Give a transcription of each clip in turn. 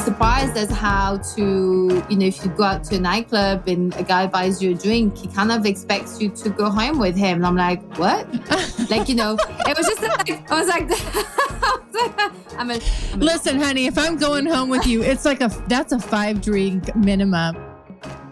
Was surprised as how to, you know, if you go out to a nightclub and a guy buys you a drink, he kind of expects you to go home with him. And I'm like, what? like, you know, it was just like, I was like, I'm a, I'm a Listen, honey, if I'm going home with you, it's like a that's a five drink minimum.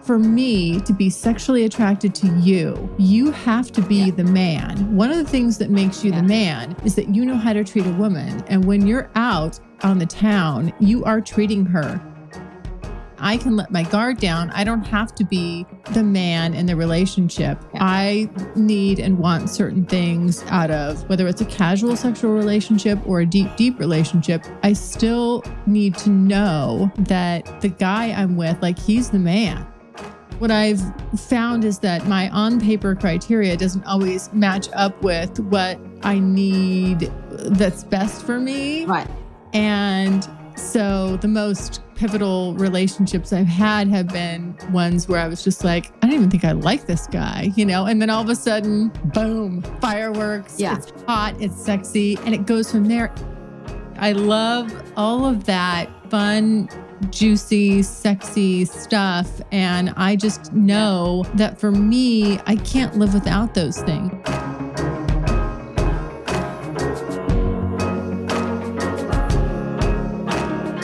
For me to be sexually attracted to you, you have to be Yeah. the man. One of the things that makes you Yeah. the man is that you know how to treat a woman. And when you're out on the town, you are treating her. I can let my guard down. I don't have to be the man in the relationship. Yeah. I need and want certain things out of whether it's a casual sexual relationship or a deep, deep relationship. I still need to know that the guy I'm with, like, he's the man. What I've found is that my on paper criteria doesn't always match up with what I need that's best for me. right. And so the most pivotal relationships I've had have been ones where I was just like, I don't even think I like this guy, you know? And then all of a sudden, boom, fireworks. Yeah. It's hot, it's sexy, and it goes from there. I love all of that fun, juicy, sexy stuff. And I just know that for me, I can't live without those things.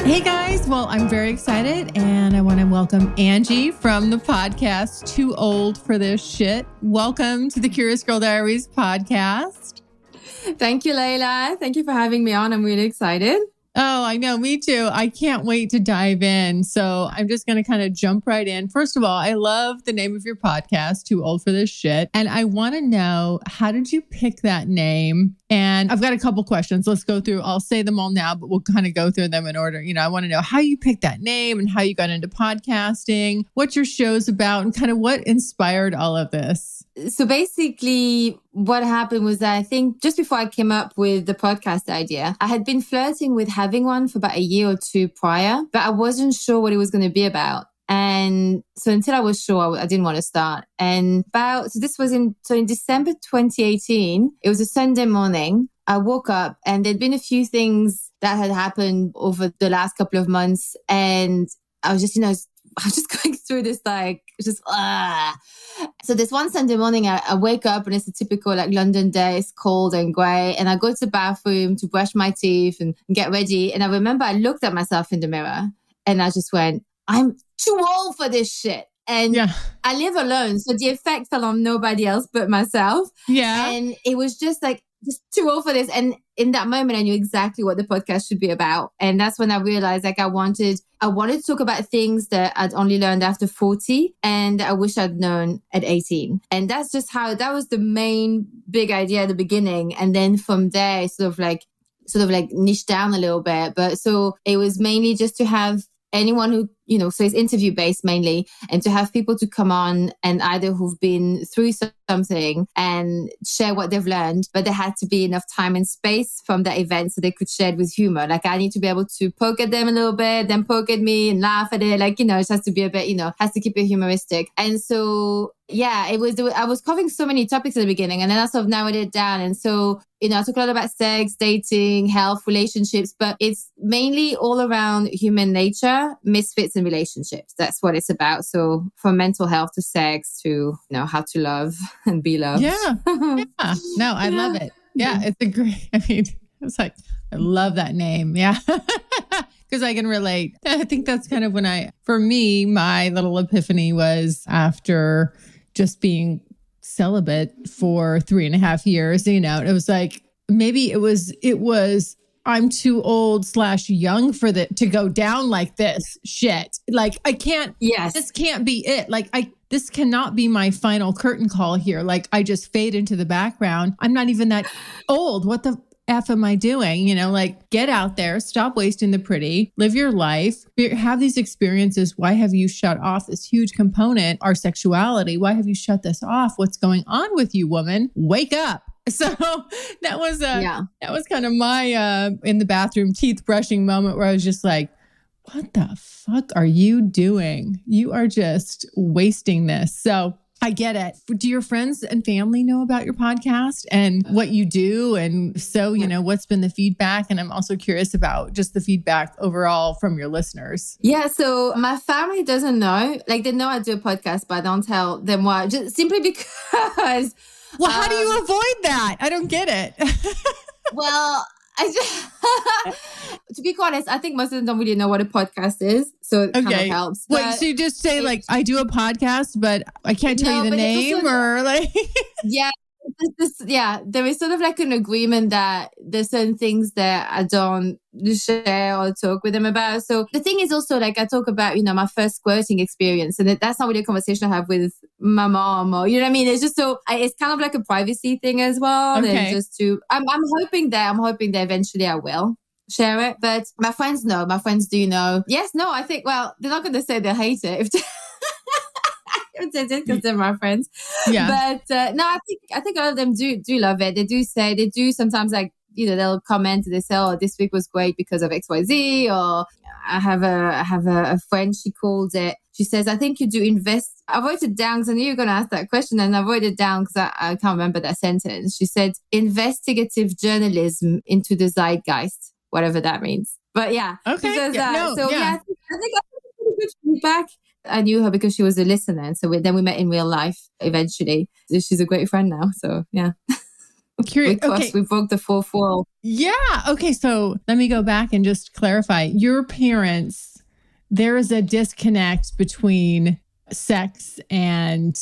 Hey guys, well, I'm very excited and I want to welcome Angie from the podcast Too Old for This Shit. Welcome to the Curious Girl Diaries podcast. Thank you, Layla. Thank you for having me on. I'm really excited. Oh, I know, me too. I can't wait to dive in. So I'm just going to kind of jump right in. First of all, I love the name of your podcast, Too Old for This Shit. And I want to know how did you pick that name? And I've got a couple questions. Let's go through. I'll say them all now, but we'll kind of go through them in order. You know, I want to know how you picked that name and how you got into podcasting, what your show's about, and kind of what inspired all of this. So basically, what happened was that I think just before I came up with the podcast idea, I had been flirting with having one for about a year or two prior, but I wasn't sure what it was going to be about. And so until I was sure, I didn't want to start. And about, so this was in, so in December 2018, it was a Sunday morning. I woke up and there'd been a few things that had happened over the last couple of months. And I was just, you know, I was just going through this like, just, ah. So this one Sunday morning, I, I wake up and it's a typical like London day. It's cold and grey. And I go to the bathroom to brush my teeth and, and get ready. And I remember I looked at myself in the mirror and I just went, I'm too old for this shit. And Yeah. I live alone. So the effect fell on nobody else but myself. Yeah. And it was just like, just too old for this. And in that moment, I knew exactly what the podcast should be about. And that's when I realized like I wanted, I wanted to talk about things that I'd only learned after 40 and I wish I'd known at 18. And that's just how, that was the main big idea at the beginning. And then from there, sort of like, sort of like niche down a little bit. But so it was mainly just to have anyone who, you know, so it's interview based mainly and to have people to come on and either who've been through something and share what they've learned, but there had to be enough time and space from that event so they could share it with humor. Like I need to be able to poke at them a little bit, then poke at me and laugh at it. Like, you know, it has to be a bit, you know, has to keep it humoristic. And so yeah, it was, I was covering so many topics at the beginning and then I sort of narrowed it down. And so, you know, I talk a lot about sex, dating, health, relationships, but it's mainly all around human nature, misfits relationships. That's what it's about. So from mental health to sex to, you know, how to love and be loved. Yeah. Yeah. No, I love it. Yeah, it's a great. I mean, it's like I love that name. Yeah. Because I can relate. I think that's kind of when I, for me, my little epiphany was after just being celibate for three and a half years. You know, it was like maybe it was, it was, I'm too old slash young for the to go down like this shit. Like I can't Yes. this can't be it. Like I this cannot be my final curtain call here. Like I just fade into the background. I'm not even that old. What the F am I doing? You know, like get out there, stop wasting the pretty, live your life, have these experiences. Why have you shut off this huge component, our sexuality? Why have you shut this off? What's going on with you, woman? Wake up. So that was uh yeah. that was kind of my uh in the bathroom teeth brushing moment where I was just like, what the fuck are you doing? You are just wasting this. So I get it. Do your friends and family know about your podcast and what you do? And so, you know, what's been the feedback? And I'm also curious about just the feedback overall from your listeners. Yeah. So my family doesn't know. Like they know I do a podcast, but I don't tell them why. Just simply because. Well, how um, do you um, avoid that? I don't get it. well, I just, to be honest, I think most of them don't really know what a podcast is, so it okay. kind of helps. Wait, so you just say like, I do a podcast, but I can't tell no, you the name, or like, yeah, this, yeah, there is sort of like an agreement that there's certain things that I don't share or talk with them about. So the thing is also like I talk about, you know, my first squirting experience and that's not really a conversation I have with my mom or, you know what I mean? It's just so, it's kind of like a privacy thing as well. Okay. And just to, I'm, I'm hoping that, I'm hoping that eventually I will share it. But my friends know, my friends do know. Yes, no, I think, well, they're not going to say they hate it if because they're my friends. Yeah. But uh, no, I think I think all of them do do love it. They do say they do sometimes like you know they'll comment they say oh this week was great because of xyz or i have a i have a, a friend she called it. She says i think you do invest i wrote it down because i knew you were going to ask that question and i wrote it down because I, I can't remember that sentence. She said investigative journalism into the zeitgeist whatever that means. But yeah. Okay. yeah, no, so yeah, yeah. I think, I think I good feedback I knew her because she was a listener. And so we, then we met in real life eventually. She's a great friend now. So yeah. Curious. we, okay. we broke the fourth wall. Yeah. Okay. So let me go back and just clarify. Your parents, there is a disconnect between sex and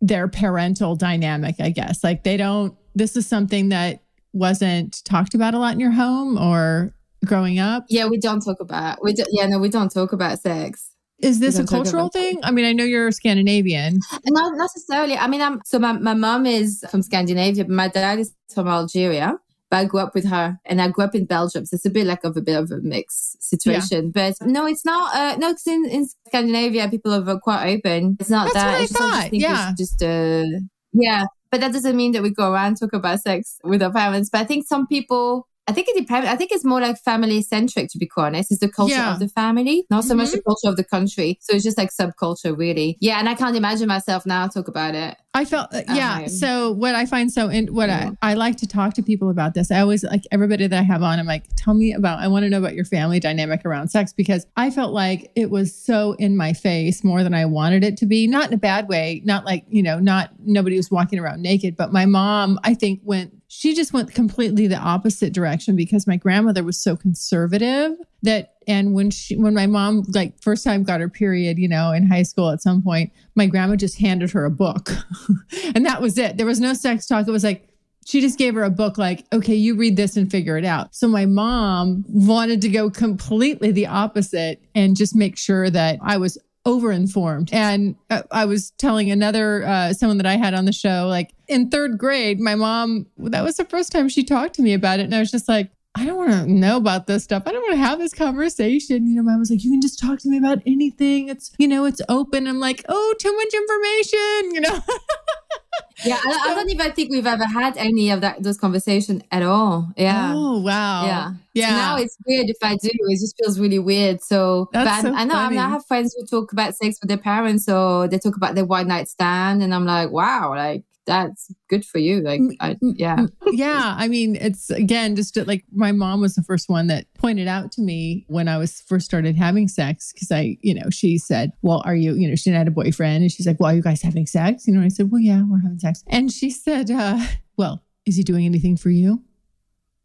their parental dynamic, I guess. Like they don't, this is something that wasn't talked about a lot in your home or growing up? Yeah, we don't talk about. We do, yeah, no, we don't talk about sex. Is this a cultural thing? I mean, I know you're Scandinavian. Not necessarily. I mean, I'm so my, my mom is from Scandinavia, but my dad is from Algeria. But I grew up with her and I grew up in Belgium. So it's a bit like of a bit of a mixed situation. Yeah. But no, it's not. Uh, no, because in, in Scandinavia, people are quite open. It's not That's that. What I thought. yeah. just, uh, yeah. But that doesn't mean that we go around talk about sex with our parents. But I think some people I think it depends. I think it's more like family centric, to be honest. It's the culture yeah. of the family, not so mm-hmm. much the culture of the country. So it's just like subculture, really. Yeah. And I can't imagine myself now talk about it. I felt, uh, yeah. So what I find so, in what yeah. I, I like to talk to people about this. I always like everybody that I have on, I'm like, tell me about, I want to know about your family dynamic around sex because I felt like it was so in my face more than I wanted it to be. Not in a bad way, not like, you know, not nobody was walking around naked, but my mom, I think, went she just went completely the opposite direction because my grandmother was so conservative that and when she when my mom like first time got her period you know in high school at some point my grandma just handed her a book. And that was it. There was no sex talk. It was like she just gave her a book like okay you read this and figure it out. So my mom wanted to go completely the opposite and just make sure that i was overinformed. And uh, I was telling another uh, someone that I had on the show, like in third grade, my mom that was the first time she talked to me about it, and I was just like. I don't want to know about this stuff. I don't want to have this conversation. You know, mom was like, you can just talk to me about anything. It's, you know, it's open. I'm like, oh, too much information, you know? yeah, I, I, don't even think we've ever had any of that those conversations at all. Yeah. Oh wow. Yeah. Yeah. So now it's weird if I do. It just feels really weird. So, That's but so I know. I, mean, I have friends who talk about sex with their parents, or they talk about their one night stand, and I'm like, wow, like that's good for you. Like, mm, I, mm, yeah. Mm, yeah. I mean, it's again, just uh, like my mom was the first one that pointed out to me when I was first started having sex. Cause I, you know, she said, well, are you, you know, she had a boyfriend and she's like, well, are you guys having sex? You know, I said, well, yeah, we're having sex. And she said, uh, well, is he doing anything for you?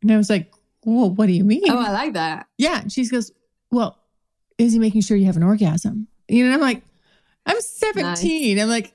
And I was like, well, what do you mean? Oh, I like that. Yeah. And she goes, well, is he making sure you have an orgasm? You know, I'm like, I'm 17. Nice. I'm like,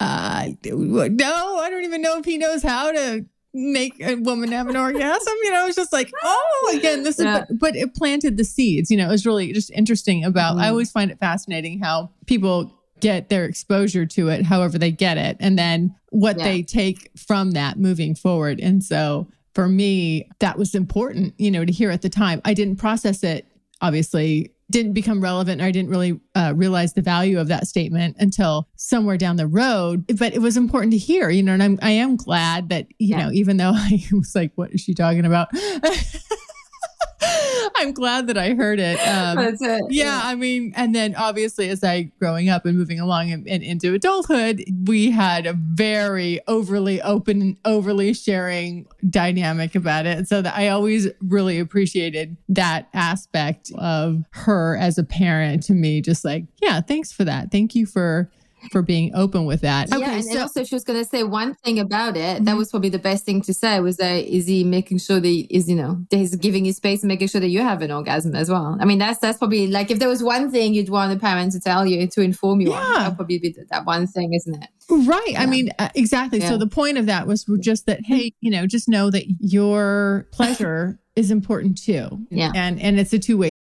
uh, no, I don't even know if he knows how to make a woman have an orgasm. You know, it's just like, oh, again, this yeah. is, but, but, it planted the seeds. You know, it was really just interesting about, mm. I always find it fascinating how people get their exposure to it, however they get it, and then what yeah. they take from that moving forward. And so, for me, that was important, you know, to hear at the time. I didn't process it, obviously, didn't become relevant. I didn't really uh, realize the value of that statement until somewhere down the road. But it was important to hear, you know, and I'm, I am glad that, you yeah. know, even though I was like, what is she talking about? I'm glad that I heard it. Um, That's it. Yeah, yeah, I mean, and then obviously, as I growing up and moving along and, and, into adulthood, we had a very overly open, overly sharing dynamic about it. So that I always really appreciated that aspect of her as a parent to me. Just like, yeah, thanks for that. Thank you for for being open with that. Okay, yeah, and, so- and also she was going to say one thing about it. That was probably the best thing to say was that is he making sure that he is you know that he's giving you space and making sure that you have an orgasm as well. I mean that's that's probably like if there was one thing you'd want a parent to tell you to inform you yeah. on, that would probably be that one thing, isn't it? Right. Yeah. I mean, uh, exactly. Yeah. So the point of that was just that, hey, you know, just know that your pleasure is important too. Yeah. And and it's a two way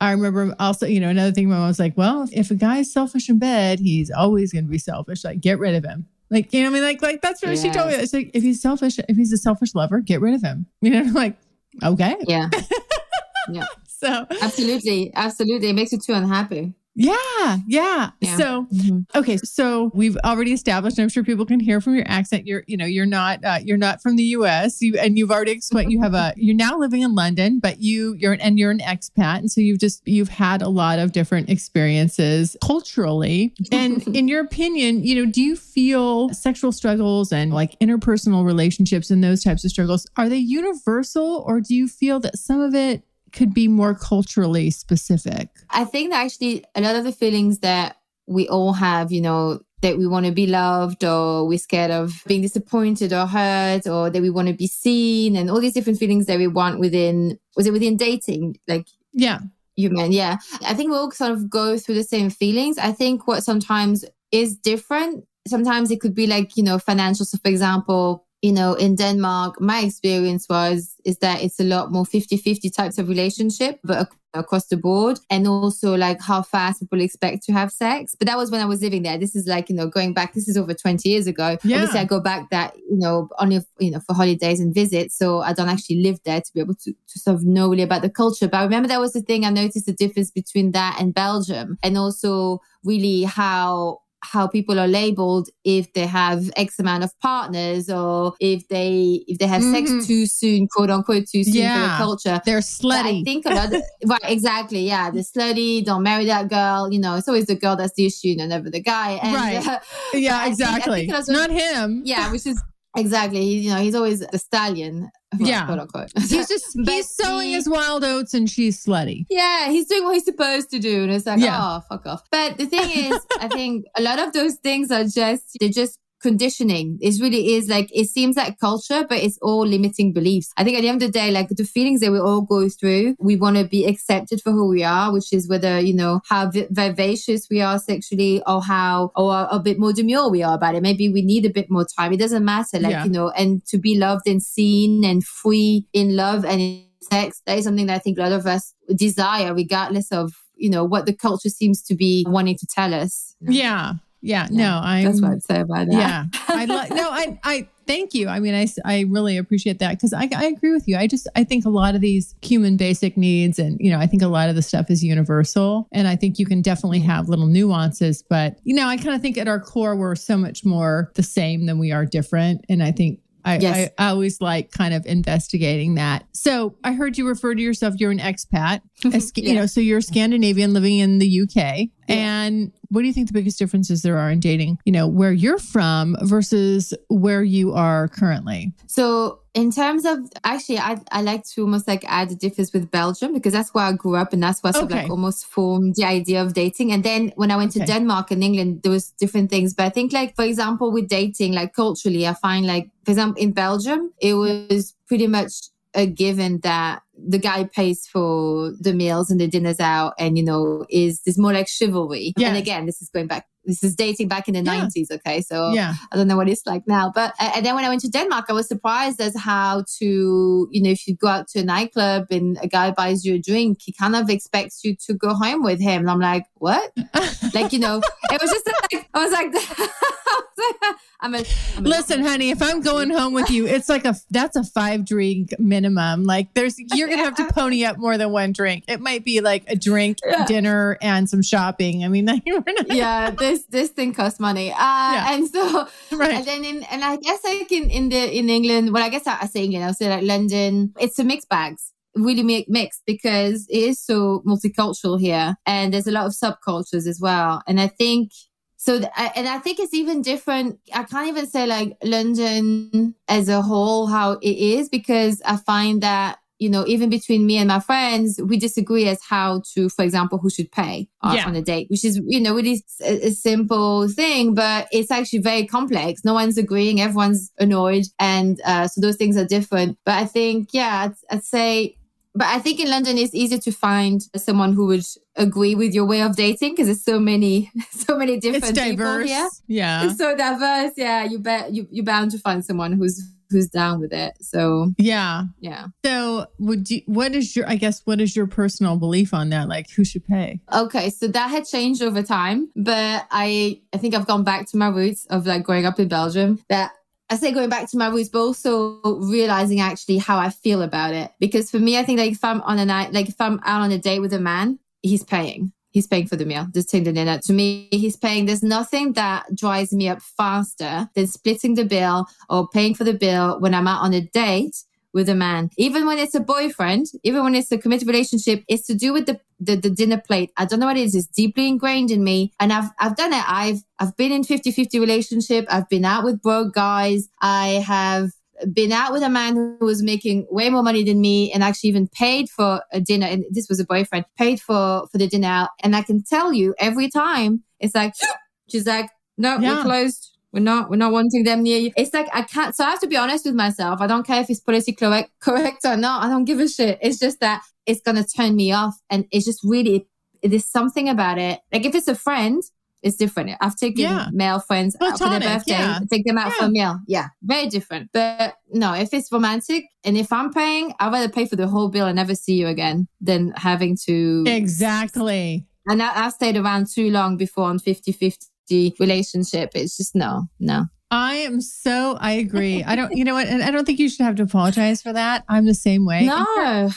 I remember also, you know, another thing my mom was like, well, if a guy's selfish in bed, he's always going to be selfish. Like, get rid of him. Like, you know, I mean, like, like that's what yes. she told me. It's like, if he's selfish, if he's a selfish lover, get rid of him. You know, like, okay. Yeah. yeah. So absolutely. Absolutely. It makes you too unhappy. Yeah, yeah. yeah. So, mm-hmm. okay, so we've already established. I'm sure people can hear from your accent. You're, you know, you're not, uh, you're not from the U.S. You and you've already explained. You have a, you're now living in London, but you, you're, and you're an expat, and so you've just, you've had a lot of different experiences culturally. And in your opinion, you know, do you feel sexual struggles and like interpersonal relationships and those types of struggles are they universal, or do you feel that some of it could be more culturally specific? I think that actually a lot of the feelings that we all have, you know, that we want to be loved or we're scared of being disappointed or hurt or that we want to be seen and all these different feelings that we want within was it within dating? Like yeah. you meant yeah. I think we all sort of go through the same feelings. I think what sometimes is different sometimes it could be like you know financial so for example you know, in Denmark, my experience was is that it's a lot more 50-50 types of relationship, but across the board. And also like how fast people expect to have sex. But that was when I was living there. This is like, you know, going back, this is over 20 years ago. Yeah. Obviously I go back that, you know, only, you know, for holidays and visits. So I don't actually live there to be able to, to sort of know really about the culture. But I remember that was the thing I noticed the difference between that and Belgium and also really how how people are labeled if they have X amount of partners or if they if they have mm-hmm. sex too soon, quote unquote, too soon yeah. for the culture. They're slutty. But I think about of, right, exactly, yeah, the slutty. Don't marry that girl. You know, it's always the girl that's the issue, and never the guy. And, right. Uh, yeah, exactly. I think, I think Not him. Yeah, which is exactly. He, you know, he's always the stallion yeah. quote unquote. He's just he's sowing his wild oats and she's slutty. Yeah, he's doing what he's supposed to do. And it's like, yeah. oh, fuck off. But the thing is, I think a lot of those things are just they're just conditioning. It really is like, it seems like culture, but it's all limiting beliefs. I think at the end of the day, like the feelings that we all go through, we want to be accepted for who we are, which is whether, you know, how vivacious we are sexually or how, or a bit more demure we are about it. Maybe we need a bit more time. It doesn't matter. Like, yeah. you know, and to be loved and seen and free in love and in sex, that is something that I think a lot of us desire, regardless of you know what the culture seems to be wanting to tell us. Yeah, yeah, no, I. That's what I'd say about that. Yeah, I no, I, I thank you. I mean, I, I really appreciate that because I, I agree with you. I just I think a lot of these human basic needs, and you know, I think a lot of the stuff is universal, and I think you can definitely mm-hmm. have little nuances, but you know, I kind of think at our core we're so much more the same than we are different, and I think I, yes. I, I, always like kind of investigating that. So I heard you refer to yourself, you're an expat, yeah. you know, so you're Scandinavian living in the UK. Yeah. And what do you think the biggest differences there are in dating, you know, where you're from versus where you are currently? So in terms of actually I, I like to almost like add the difference with belgium because that's where i grew up and that's where sort of like almost formed the idea of dating. And then when i went to denmark and england there was different things. But i think like for example with dating like culturally i find like for example in belgium it was pretty much a given that the guy pays for the meals and the dinners out and you know is is more like chivalry Yes. and again this is going back this is dating back in the Yeah. 90s okay so Yeah. I don't know what it's like now. But and then when I went to Denmark, I was surprised as how to you know if you go out to a nightclub and a guy buys you a drink, he kind of expects you to go home with him. And I'm like, what? like you know, it was just like I was like, I was like, I'm a, I'm a Listen, honey, if I'm going home with you, it's like a that's a five drink minimum. Like there's you're gonna have to pony up more than one drink. It might be like a drink, Yeah. dinner, and some shopping. I mean, yeah, this this thing costs money. Uh, Yeah. and so right. And then in, and I guess like in, in the, in England, well, I guess I, I say England, I'll say like London, it's a mixed bags, really mixed because it is so multicultural here and there's a lot of subcultures as well. And I think, so, th- I- and I think it's even different. I can't even say like London as a whole, how it is, because I find that, you know, even between me and my friends, we disagree as how to, for example, who should pay on, Yeah. on a date, which is, you know, really a, simple thing, but it's actually very complex. No one's agreeing. Everyone's annoyed. And, uh, so those things are different. But I think, yeah, I'd, I'd say, but I think in London it's easier to find someone who would agree with your way of dating because there's so many, so many different It's people diverse. here. Yeah. It's so diverse. Yeah, you bet you you're bound to find someone who's who's down with it. So Yeah. yeah. So would you what is your I guess what is your personal belief on that? Like who should pay? Okay, so that had changed over time, but I I think I've gone back to my roots of like growing up in Belgium. That I say going back to my roots, but also realizing actually how I feel about it. Because for me, I think like if I'm on a night, like if I'm out on a date with a man, he's paying. He's paying for the meal, just taking the dinner. To me, he's paying. There's nothing that drives me up faster than splitting the bill or paying for the bill when I'm out on a date with a man. Even when it's a boyfriend, even when it's a committed relationship, it's to do with the, the, the dinner plate. I don't know what it is. It's deeply ingrained in me. And I've, I've done it. I've, I've been in 50-50 relationship. I've been out with broke guys. I have been out with a man who was making way more money than me and actually even paid for a dinner. And this was a boyfriend paid for, for the dinner out. And I can tell you every time it's like, she's like, no, Yeah. we're closed. We're not, we're not wanting them near you. It's like, I can't, so I have to be honest with myself. I don't care if it's politically correct, correct or not. I don't give a shit. It's just that it's going to turn me off. And it's just really, there's something about it. Like if it's a friend, it's different. I've taken Yeah. male friends out for their birthday, yeah. take them out for a meal. Yeah, very different. But no, if it's romantic and if I'm paying, I'd rather pay for the whole bill and never see you again than having to. Exactly. And I, I've stayed around too long before on 50 50 relationship. It's just no, no. I am so I agree. I don't you know what and I don't think you should have to apologize for that. I'm the same way. No.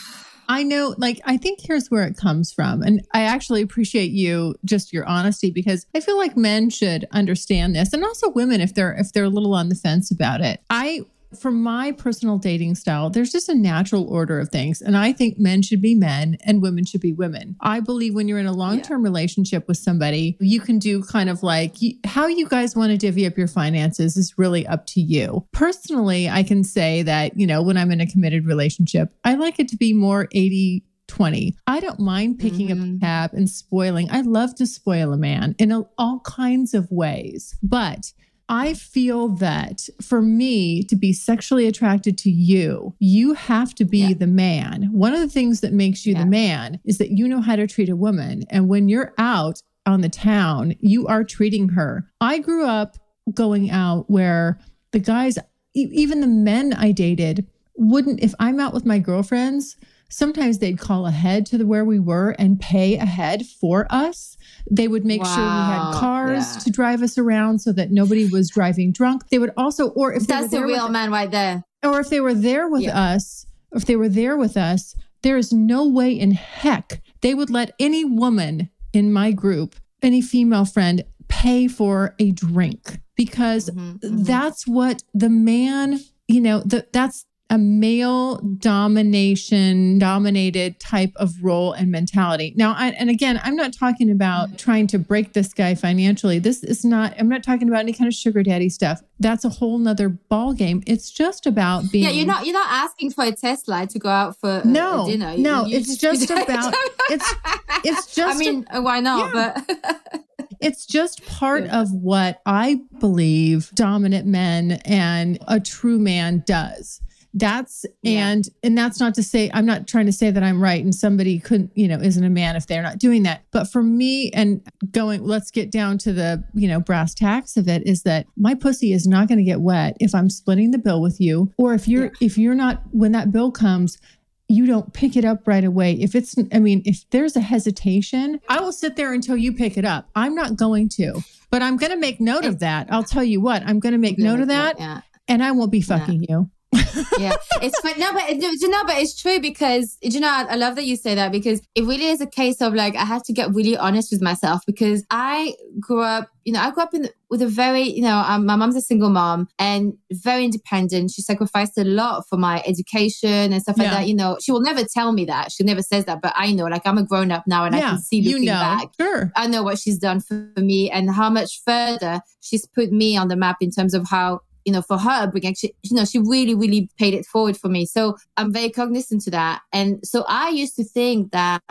I know, like, I think here's where it comes from. And I actually appreciate you, just your honesty, because I feel like men should understand this and also women if they're, if they're a little on the fence about it. I, for my personal dating style, there's just a natural order of things. And I think men should be men and women should be women. I believe when you're in a long term relationship with somebody, you can do kind of like how you guys want to divvy up your finances is really up to you. Personally, I can say that, you know, when I'm in a committed relationship, I like it to be more 80 20. I don't mind picking up mm-hmm. a tab and spoiling. I love to spoil a man in a, all kinds of ways. But I feel that for me to be sexually attracted to you, you have to be Yeah. the man. One of the things that makes you Yeah. the man is that you know how to treat a woman. And when you're out on the town, you are treating her. I grew up going out where the guys, even the men I dated, wouldn't, if I'm out with my girlfriends, sometimes they'd call ahead to the where we were and pay ahead for us. They would make sure we had cars Yeah. to drive us around so that nobody was driving drunk. They would also, or if they were That's the real man right there. or if they were there with Yeah. us, if they were there with us, there is no way in heck they would let any woman in my group, any female friend, pay for a drink because Mhm, mhm. that's what the man, you know, the, that's a male domination dominated type of role and mentality. Now, I, and again, I'm not talking about trying to break this guy financially. This is not, I'm not talking about any kind of sugar daddy stuff. That's a whole nother ball game. It's just about being. Yeah, you're not you're not asking for a Tesla to go out for a, No, a dinner. no, it's just you- about- it's- it's just I mean, uh, why not? But It's just part Yeah. of what I believe dominant men and a true man does. That's Yeah. and and that's not to say I'm not trying to say that I'm right and somebody couldn't, you know, isn't a man if they're not doing that. But for me and going let's get down to the, you know, brass tacks of it is that my pussy is not going to get wet if I'm splitting the bill with you or if you're if you're not when that bill comes you don't pick it up right away. If it's, I mean, if there's a hesitation, I will sit there until you pick it up. I'm not going to, but I'm going to make note of that. I'll tell you what, I'm going to make note of that Yeah. and I won't be fucking you. yeah, it's fun. No, but you know, but it's true because you know, I, I love that you say that because it really is a case of like I have to get really honest with myself because I grew up, you know, I grew up in with a very, you know, um, my mom's a single mom and very independent. She sacrificed a lot for my education and stuff like Yeah. that. You know, she will never tell me that. She never says that, but I know, like I'm a grown up now and I can see you looking know. back. Sure. I know what she's done for me and how much further she's put me on the map in terms of how, you know, for her upbringing, she, you know, she really, really paid it forward for me. So I'm very cognizant to that. And so I used to think that,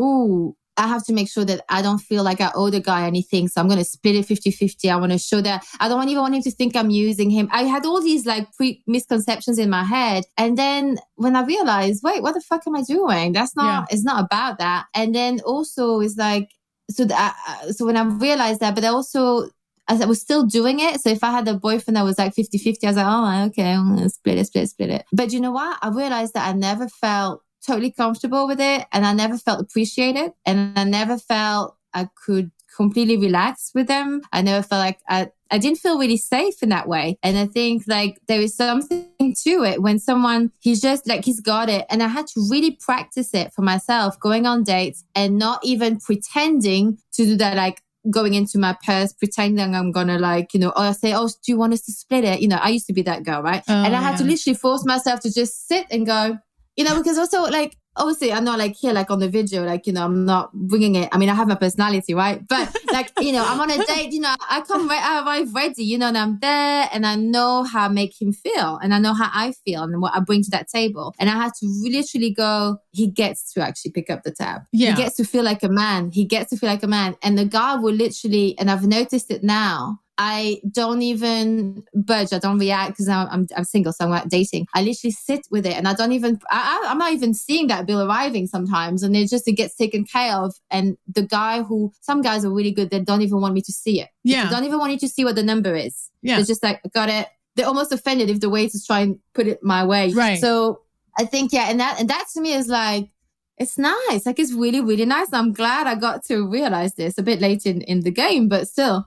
ooh, I have to make sure that I don't feel like I owe the guy anything. So I'm going to split it 50 50. I want to show that I don't even want him to think I'm using him. I had all these like pre misconceptions in my head. And then when I realized, wait, what the fuck am I doing? That's not, it's not about that. And then also it's like, so that, so when I realized that, but also as I was still doing it. So if I had a boyfriend that was like 50 50, I was like, oh, okay, I'm going to split it, split it, split it. But you know what? I realized that I never felt totally comfortable with it and I never felt appreciated and I never felt I could completely relax with them. I never felt like I, I didn't feel really safe in that way. And I think like there is something to it when someone, he's just like, he's got it. And I had to really practice it for myself, going on dates and not even pretending to do that, like, going into my purse, pretending I'm gonna like, you know, or I say, oh, do you want us to split it? You know, I used to be that girl, right? Oh, and I had to oh, literally force myself to just sit and go, you know, because also like, obviously I'm not like here, like on the video, like, you know, I'm not bringing it. I mean, I have my personality, right? But like, you know, I'm on a date, you know, I come right, I arrive ready, you know, and I'm there and I know how I make him feel and I know how I feel and what I bring to that table. And I had to literally go, he gets to actually pick up the tab. Yeah. He gets to feel like a man. He gets to feel like a man. And the guy will literally, and I've noticed it now. I don't even budge. I don't react because I'm, I'm I'm single, so I'm not dating. I literally sit with it, and I don't even. I, I'm not even seeing that bill arriving sometimes, and it just it gets taken care of. And the guy who some guys are really good, they don't even want me to see it. Yeah. they don't even want you to see what the number is. Yeah. They're just like, got it. They're almost offended if the waiters try and put it my way. Right. So I think yeah, and that and that to me is like it's nice. Like it's really, really nice. I'm glad I got to realize this a bit late in, in the game, but still.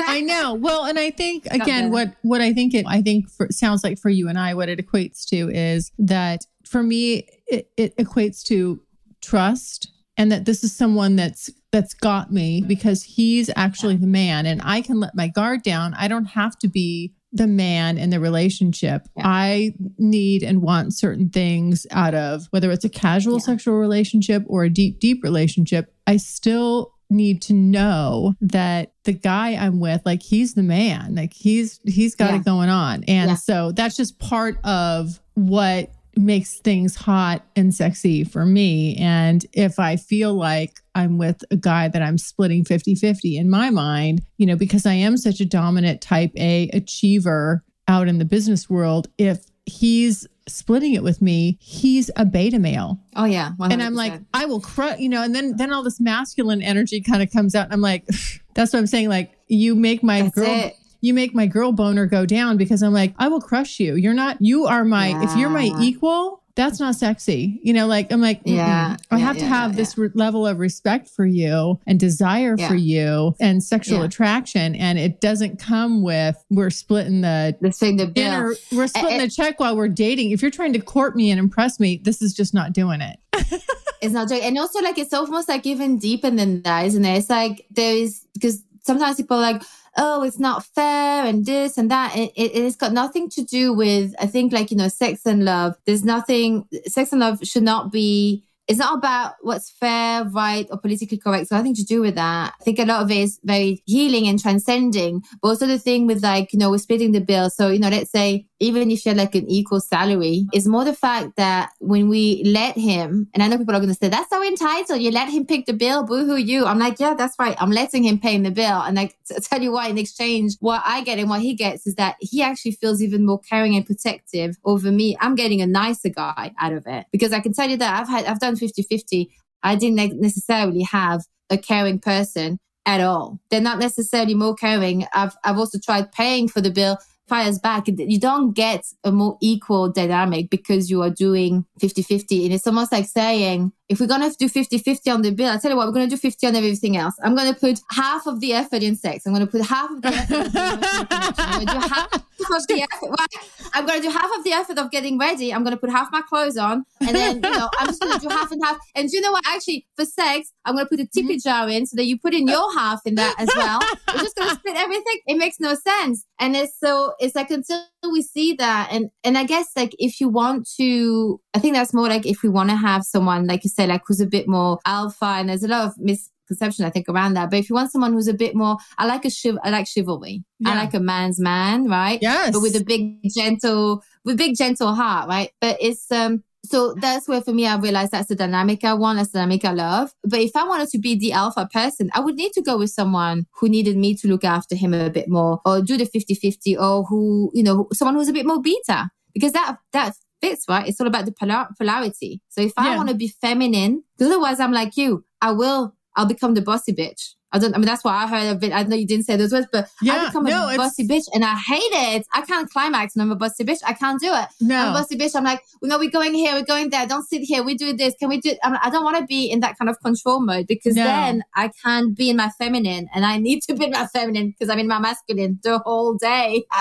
I know. Well, and I think again, what what I think it I think for, sounds like for you and I, what it equates to is that for me, it, it equates to trust, and that this is someone that's that's got me because he's actually the man, and I can let my guard down. I don't have to be the man in the relationship. Yeah. I need and want certain things out of whether it's a casual Yeah. sexual relationship or a deep, deep relationship. I still need to know that the guy I'm with, like he's the man, like he's he's got Yeah. it going on. And so that's just part of what makes things hot and sexy for me. And if I feel like I'm with a guy that I'm splitting 50 50 in my mind, you know, because I am such a dominant type A achiever out in the business world, if he's splitting it with me, he's a beta male oh yeah. 100%. and I'm like, I will crush, you know, and then then all this masculine energy kind of comes out. And I'm like, that's what I'm saying. Like, you make my That's girl, it. You make my girl boner go down because I'm like, I will crush you. You're not, you are my, if you're my equal, that's not sexy. You know, like I'm like, Yeah, yeah, I yeah, have to yeah, have yeah, this re- level of respect for you and desire Yeah. for you and sexual Yeah. attraction, and it doesn't come with we're splitting the the thing, the bill. dinner, we're splitting eh. the check while we're dating. If you're trying to court me and impress me, this is just not doing it. It's not joke. And also like it's almost like even deeper than that, isn't it? It's like there is because sometimes people are like, oh, it's not fair and this and that. It, it, it's got nothing to do with, I think like, you know, sex and love. There's nothing, sex and love should not be it's not about what's fair, right, or politically correct. So nothing to do with that. I think a lot of it is very healing and transcending. But also the thing with like, you know, we're splitting the bill. So, you know, let's say even if you're like an equal salary, it's more the fact that when we let him, and I know people are going to say, that's so entitled. You let him pick the bill. Boohoo you. I'm like, yeah, that's right. I'm letting him pay the bill. And I tell you why in exchange, what I get and what he gets is that he actually feels even more caring and protective over me. I'm getting a nicer guy out of it because I can tell you that I've had, I've done 50 50. I didn't necessarily have a caring person at all. They're not necessarily more caring. I've, I've also tried paying for the bill fires back. You don't get a more equal dynamic because you are doing 50 50. And it's almost like saying, if we're going to do 50 50 on the bill, I tell you what, we're going to do 50 on everything else. I'm going to put half of the effort in sex. I'm going to put half of the effort. I'm going to do half of the effort. I'm going to do half of of getting ready. I'm going to put half my clothes on. And then, you know, I'm just going to do half and half. And you know what? Actually, for sex, I'm going to put a tippy mm-hmm. jar in so that you put in your half in that as well. We're just going to split everything. It makes no sense. And it's so, it's like until we see that. And, and I guess like if you want to, I think that's more like if we want to have someone, like you say, like who's a bit more alpha and there's a lot of misconception, I think, around that. But if you want someone who's a bit more, I like a chiv- I like chivalry. Yeah. I like a man's man, right? Yes. But with a big, gentle, with big, gentle heart, right? But it's, um, so that's where for me, I realized that's the dynamic I want, that's the dynamic I love. But if I wanted to be the alpha person, I would need to go with someone who needed me to look after him a bit more or do the 50 50 or who, you know, someone who's a bit more beta because that, that fits, right? It's all about the polar- polarity. So if I yeah. want to be feminine, otherwise I'm like you, I will, I'll become the bossy bitch. I don't, I mean, that's what I heard of it. I know you didn't say those words, but yeah, I become no, a bossy bitch and I hate it. I can't climax and I'm a bossy bitch. I can't do it. No. I'm a bossy bitch. I'm like, well, no, we're going here. We're going there. Don't sit here. We do this. Can we do it? I don't want to be in that kind of control mode because no. then I can't be in my feminine and I need to be in my feminine because I'm in my masculine the whole day.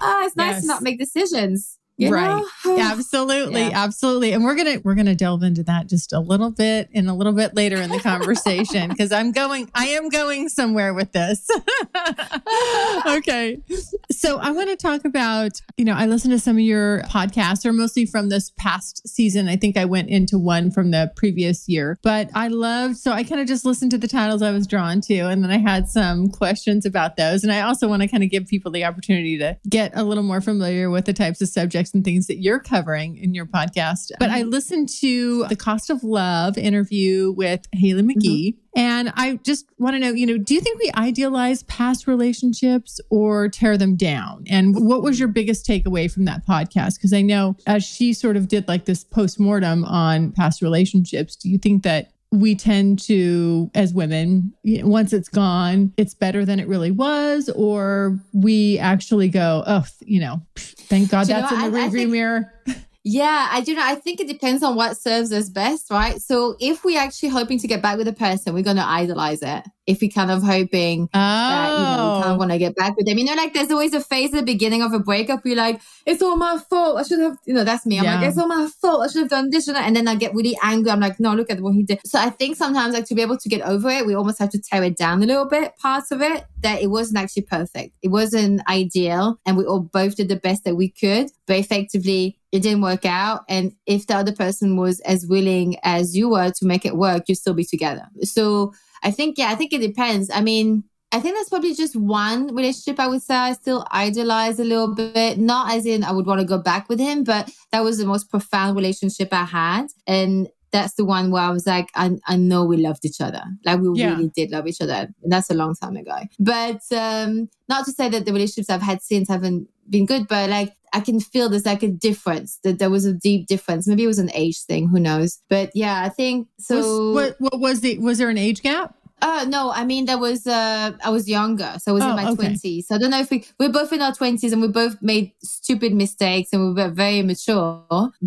Ah, it's nice yes. to not make decisions. You right. absolutely. Yeah. Absolutely. And we're going to we're going to delve into that just a little bit and a little bit later in the conversation because I'm going I am going somewhere with this. okay. So I want to talk about, you know, I listened to some of your podcasts or mostly from this past season. I think I went into one from the previous year. But I loved so I kind of just listened to the titles I was drawn to and then I had some questions about those and I also want to kind of give people the opportunity to get a little more familiar with the types of subjects and things that you're covering in your podcast. But I listened to the Cost of Love interview with Hayley McGee. Mm-hmm. And I just want to know, you know, do you think we idealize past relationships or tear them down? And what was your biggest takeaway from that podcast? Because I know as she sort of did like this post mortem on past relationships, do you think that we tend to, as women, once it's gone, it's better than it really was, or we actually go, oh, you know, thank God that's know, in the rearview mirror. Yeah, I do know. I think it depends on what serves us best, right? So if we're actually hoping to get back with a person, we're going to idolize it. If we're kind of hoping oh. that, you know, we kind of oh. want to get back with them. You know, like there's always a phase at the beginning of a breakup where you're like, it's all my fault. I should have, you know, that's me. I'm yeah. like, it's all my fault. I should have done this and that. And then I get really angry. I'm like, no, look at what he did. So I think sometimes like to be able to get over it, we almost have to tear it down a little bit, parts of it, that it wasn't actually perfect. It wasn't ideal. And we all both did the best that we could. But effectively, it didn't work out. And if the other person was as willing as you were to make it work, you'd still be together. So I think, yeah, I think it depends. I mean, I think that's probably just one relationship I would say I still idolize a little bit. Not as in I would want to go back with him, but that was the most profound relationship I had. And that's the one where I was like, I, I know we loved each other. Like we yeah. really did love each other. And that's a long time ago. But um, not to say that the relationships I've had since haven't been good, but like I can feel there's like a difference that there was a deep difference. Maybe it was an age thing, who knows? But yeah, I think so. Was, what, what was the, was there an age gap? Uh no, I mean there was uh I was younger, so I was oh, in my twenties. Okay. So I don't know if we we're both in our twenties and we both made stupid mistakes and we were very mature.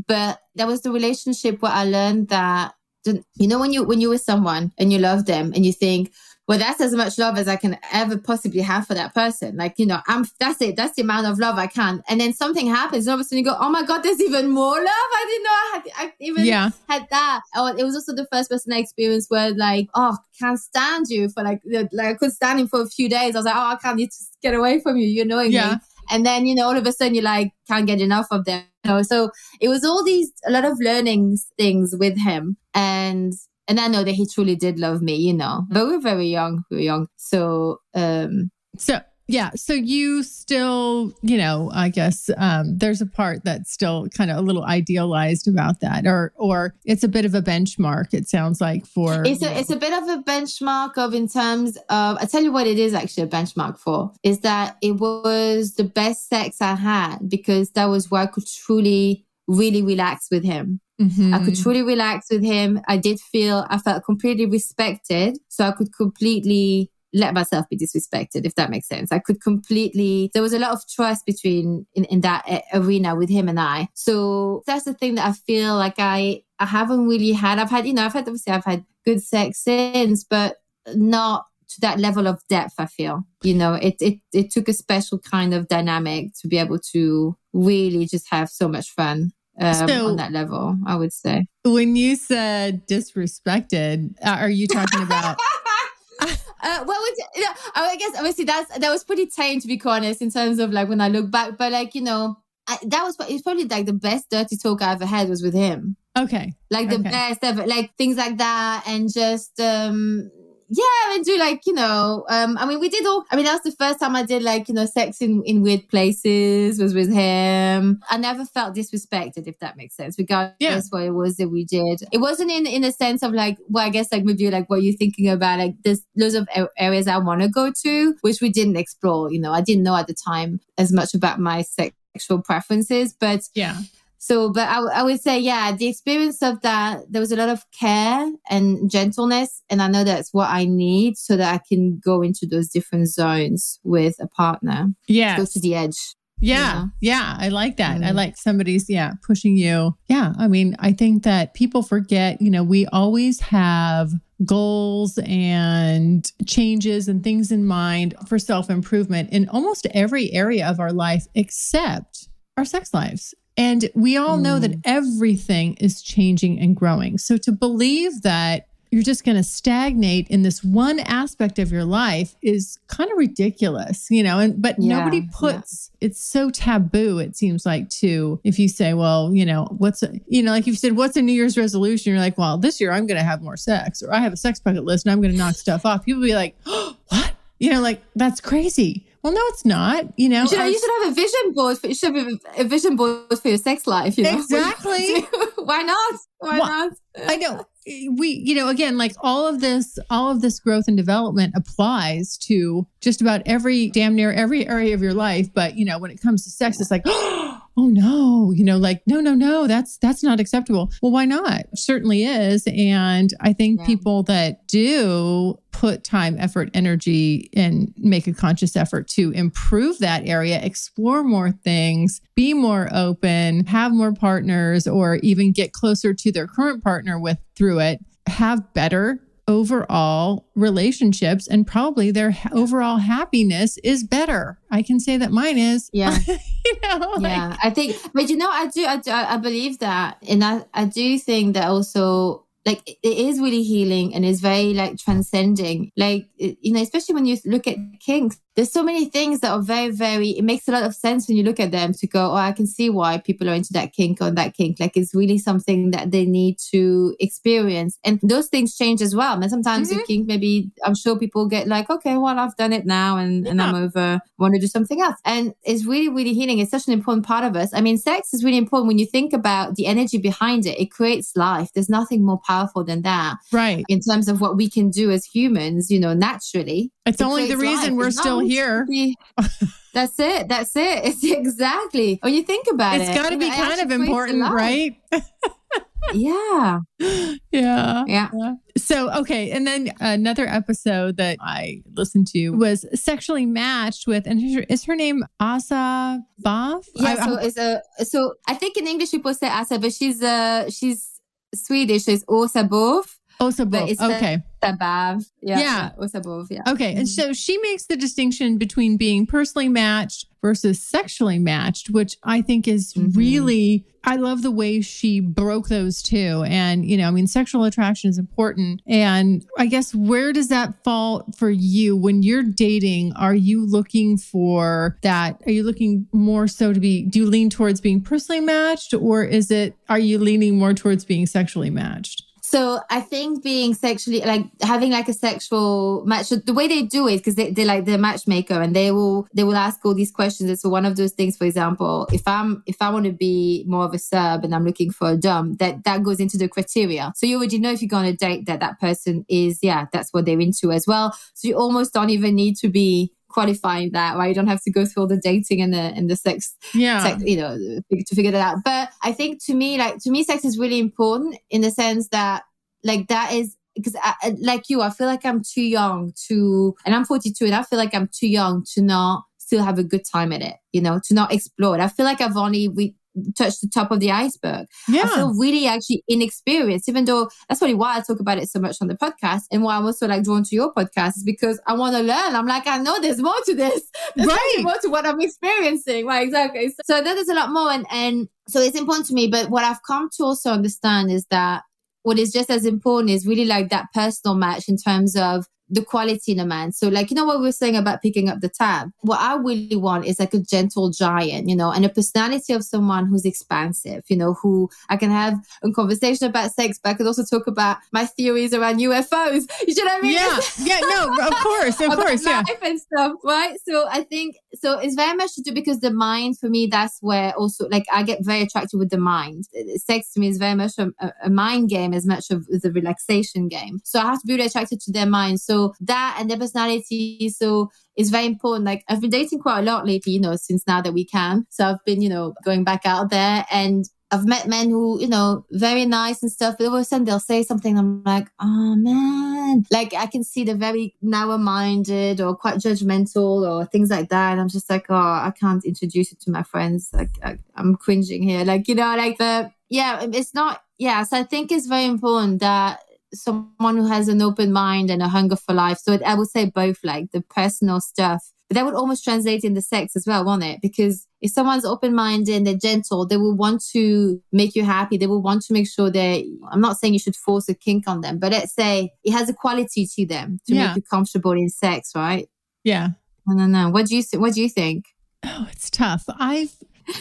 But that was the relationship where I learned that you know when you when you with someone and you love them and you think well, that's as much love as I can ever possibly have for that person. Like, you know, I'm, that's it. That's the amount of love I can. And then something happens and all of a sudden you go, oh my God, there's even more love. I didn't know I had, I even yeah. had that. Oh, it was also the first person I experienced where like, oh, can't stand you for like, like I could stand him for a few days. I was like, oh, I can't need to get away from you. You're annoying yeah. me and then you know all of a sudden you like can't get enough of them. You know, so it was all these a lot of learnings things with him, and and I know that he truly did love me, you know. But we we're very young, we were young, so um, so yeah. So you still, you know, I guess um, there's a part that's still kind of a little idealized about that, or or it's a bit of a benchmark. It sounds like for it's a it's a bit of a benchmark of in terms of. I tell you what, it is actually a benchmark for is that it was the best sex I had because that was where I could truly really relax with him. Mhm. I could truly relax with him. I did feel I felt completely respected, so I could completely let myself be disrespected, if that makes sense. I could completely. There was a lot of trust between in, in that arena with him and I. So that's the thing that I feel like I I haven't really had. I've had you know I've had obviously I've had good sex since, but not to that level of depth. I feel you know it it it took a special kind of dynamic to be able to really just have so much fun. Um, So- on that level, I would say. when you said disrespected, uh, are you talking about? uh, well, it's, yeah, I guess obviously that's that was pretty tame to be honest in terms of like when I look back. But like you know, I, that was it's probably like the best dirty talk I ever had was with him. Okay, Like the Okay. best ever, like things like that, and just um yeah, and do like you know, um I mean we did all. I mean that was the first time I did like you know sex in in weird places was with him. I never felt disrespected if that makes sense, regardless Yeah. what it was that we did. It wasn't in in a sense of like well I guess like maybe like what you're thinking about like there's loads of areas I want to go to which we didn't explore. You know I didn't know at the time as much about my sexual preferences, but yeah, so, but I would say, yeah, the experience of that, there was a lot of care and gentleness. And I know that's what I need so that I can go into those different zones with a partner, yeah, go to the edge. Yeah, Yeah. yeah, I like that. I Mm. like somebody's yeah pushing you. Yeah, I mean, I think that people forget. You know, we always have goals and changes and things in mind for self improvement in almost every area of our life except our sex lives. And we all know that mm. everything is changing and growing. So to believe that you're just going to stagnate in this one aspect of your life is kind of ridiculous, you know, and but Yeah, nobody yeah. puts it's so taboo it seems like to if you say, well, you know, what's a, you know, like you said what's a New Year's resolution, you're like, well, this year I'm going to have more sex or I have a sex bucket list and I'm going to knock stuff off. People be like, oh, what? You know, like that's crazy. Well, no, it's not. You know, You should, our- you should have a vision board. For, you should have a vision board for your sex life. You know, Exactly. Why not? Why Wha- not? I know eh, we, you know, again, like all of this, all of this growth and development applies to just about every damn near every area of your life. But, you know, when it comes to sex, it's like, oh, oh no, you know, like, no, no, no, that's, that's not acceptable. Well, why not? It certainly is. And I think Yeah. people that do put time, effort, energy, and make a conscious effort to improve that area, explore more things, be more open, have more partners, or even get closer to their current partner with through it, have better overall relationships and probably their ha- overall happiness is better. I can say that mine is. Yeah. you know, like- yeah i think but you know i do i, do, I believe that and I, I do think that also like it is really healing and it's very like transcending. Like you know especially when you look at kinks there's so many things that are very very it makes a lot of sense when you look at them to go oh i can see why people are into that kink or that kink. Like it's really something that they need to experience. And those things change as well. And sometimes the mm-hmm. kink maybe i'm sure people get like okay well i've done it now and, and i'm over want to do something else. And it's really really healing. It's such an important part of us. I mean sex is really important when you think about the energy behind it. It creates life. There's nothing more powerful than that right. in terms of what we can do as humans you know naturally It's only the reason life. we're It's still here. be- that's it that's it it's exactly when you think about It's it it's got to be know, kind of important, right? yeah yeah. yeah So, okay. And then another episode that I listened to was sexually matched with, and is her, is her name Asa Bav? Yeah, I- so it's a so I think in English people say Asa, but she's uh she's Swedish, is it's Åsa Bov. Asa but Bav. it's the- Okay. Sabav. Yeah. Yeah. Åsa Bov, yeah. Okay. And Mhm. so she makes the distinction between being personally matched versus sexually matched, which I think is mm-hmm. really I love the way she broke those two. And, you know, I mean, sexual attraction is important. And I guess where does that fall for you when you're dating? Are you looking for that? Are you looking more so to be, do you lean towards being personally matched or is it, are you leaning more towards being sexually matched? So I think being sexually like having like a sexual match, the way they do it, because they, they're like the matchmaker and they will they will ask all these questions. so one of those things, for example, if I'm if I want to be more of a sub and I'm looking for a dom, that that goes into the criteria. So you already know if you're going to date that that person is yeah, that's what they're into as well. So you almost don't even need to be qualifying that right? You don't have to go through all the dating and the and the sex yeah. sex, you know to figure that out. But i think to me like to me sex is really important in the sense that like that is because I, like you i feel like i'm too young to and i'm 42 and i feel like i'm too young to not still have a good time at it you know to not explore it. I feel like i've only we touched the top of the iceberg. Yeah. I feel really actually inexperienced, even though that's probably why I talk about it so much on the podcast and why I'm also like drawn to your podcast is because I want to learn. I'm like, I know there's more to this. There's right. more to what I'm experiencing. Right. Exactly. So, so there's a lot more. And, and so it's important to me. But what I've come to also understand is that what is just as important is really like that personal match in terms of the quality in a man. So, like, you know what we were saying about picking up the tab? What I really want is like a gentle giant, you know, and a personality of someone who's expansive, you know, who I can have a conversation about sex, but I could also talk about my theories around UFOs. You know what I mean? Yeah. Yeah. No, of course. Of course. Yeah. And stuff, right? So, I think, so it's very much to do because the mind for me, that's where also, like, I get very attracted with the mind. Sex to me is very much a, a mind game as much of as a relaxation game. So, I have to be really attracted to their mind. So, that and their personality. So it's very important. Like I've been dating quite a lot lately, you know, since now that we can. So I've been, you know, going back out there and I've met men who, you know, very nice and stuff, but all of a sudden they'll say something. I'm like, oh man, like I can see they're very narrow minded or quite judgmental or things like that. And I'm just like, oh, I can't introduce it to my friends. Like I, am cringing here. Like, you know, like the, yeah, it's not, yeah. So I think it's very important that someone who has an open mind and a hunger for life. So it, I would say both, like the personal stuff, but that would almost translate in the sex as well, won't it? Because if someone's open minded and they're gentle, they will want to make you happy. They will want to make sure that I'm not saying you should force a kink on them, but let's say it has a quality to them to yeah. make you comfortable in sex, right? Yeah. I don't know. What do you what do you think? Oh, it's tough. I've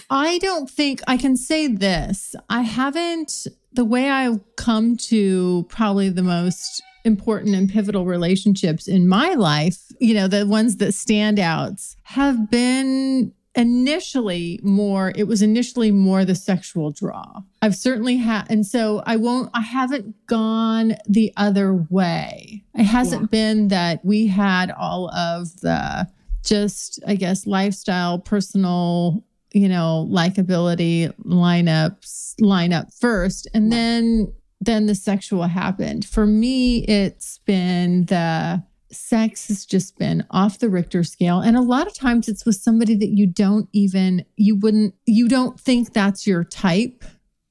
I don't think I can say this. I haven't the way I come to probably the most important and pivotal relationships in my life, you know, the ones that stand out have been initially more it was initially more the sexual draw i've certainly had and so i won't i haven't gone the other way it hasn't yeah. been that we had all of the just i guess lifestyle personal you know, likability lineups line up first. And then then the sexual happened. For me, it's been the sex has just been off the Richter scale. And a lot of times it's with somebody that you don't even, you wouldn't, you don't think that's your type.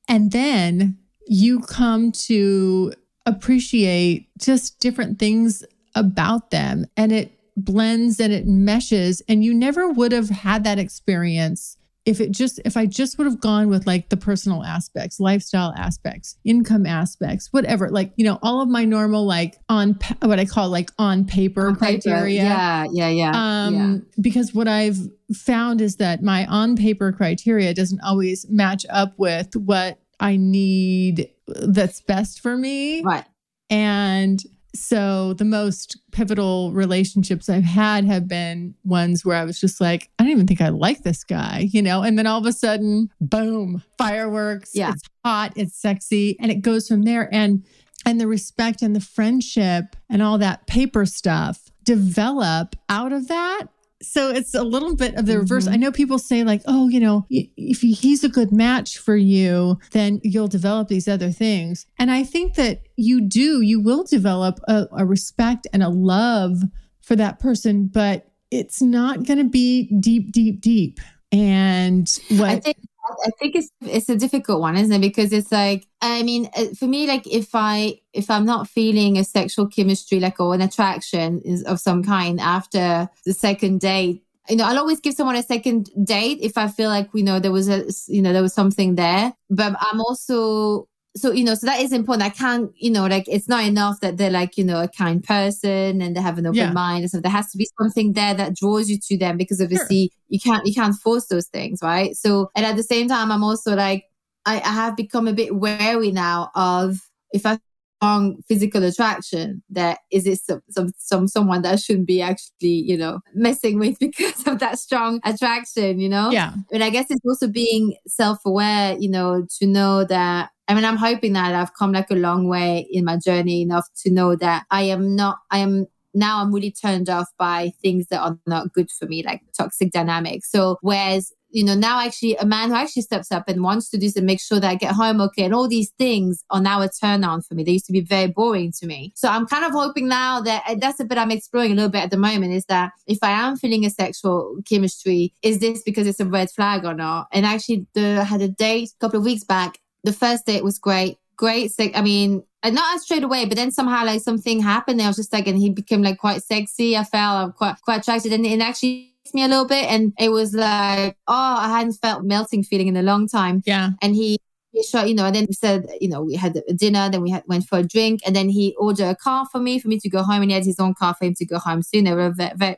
And then you come to appreciate just different things about them and it blends and it meshes. And you never would have had that experience if it just if i just would have gone with like the personal aspects lifestyle aspects income aspects whatever like you know all of my normal like on what i call like on paper on criteria paper. yeah yeah yeah um yeah. because what i've found is that my on paper criteria doesn't always match up with what i need that's best for me right and so the most pivotal relationships I've had have been ones where I was just like, I don't even think I like this guy, you know? And then all of a sudden, boom, fireworks. Yeah. It's hot, it's sexy, and it goes from there. And and the respect and the friendship and all that paper stuff develop out of that so it's a little bit of the reverse. Mm-hmm. I know people say, like, oh, you know, if he's a good match for you, then you'll develop these other things. And I think that you do, you will develop a, a respect and a love for that person, but it's not going to be deep, deep, deep. And what I think I think it's it's a difficult one, isn't it? Because it's like I mean, uh, for me, like if I if I'm not feeling a sexual chemistry, like or an attraction is of some kind after the second date, you know, I'll always give someone a second date if I feel like, you know, there was a, you know, there was something there. But I'm also, so, you know, so that is important. I can't, you know, like it's not enough that they're like, you know, a kind person and they have an open Yeah. mind. And so there has to be something there that draws you to them because obviously you can't, you can't force those things. Right. So, and at the same time, I'm also like, I, I have become a bit wary now of if I strong physical attraction that is it some, some some someone that I shouldn't be actually you know messing with because of that strong attraction you know Yeah. but I guess it's also being self-aware you know to know that I mean I'm hoping that I've come like a long way in my journey enough to know that I am not I am now I'm really turned off by things that are not good for me like toxic dynamics so whereas you know, now actually a man who actually steps up and wants to do this and make sure that I get home okay and all these things are now a turn on for me. They used to be very boring to me. So I'm kind of hoping now that and that's a bit I'm exploring a little bit at the moment is that if I am feeling a sexual chemistry, is this because it's a red flag or not? And actually the I had a date a couple of weeks back. The first date was great. Great sex. I mean, and not straight away, but then somehow like something happened. And I was just like, and he became like quite sexy. I felt I'm quite quite attracted, and it actually me a little bit, and it was like, oh, I hadn't felt melting feeling in a long time. Yeah. And he, he shot, you know, and then we said, you know, we had a dinner, then we had, went for a drink, and then he ordered a car for me for me to go home, and he had his own car for him to go home soon. They were a very, very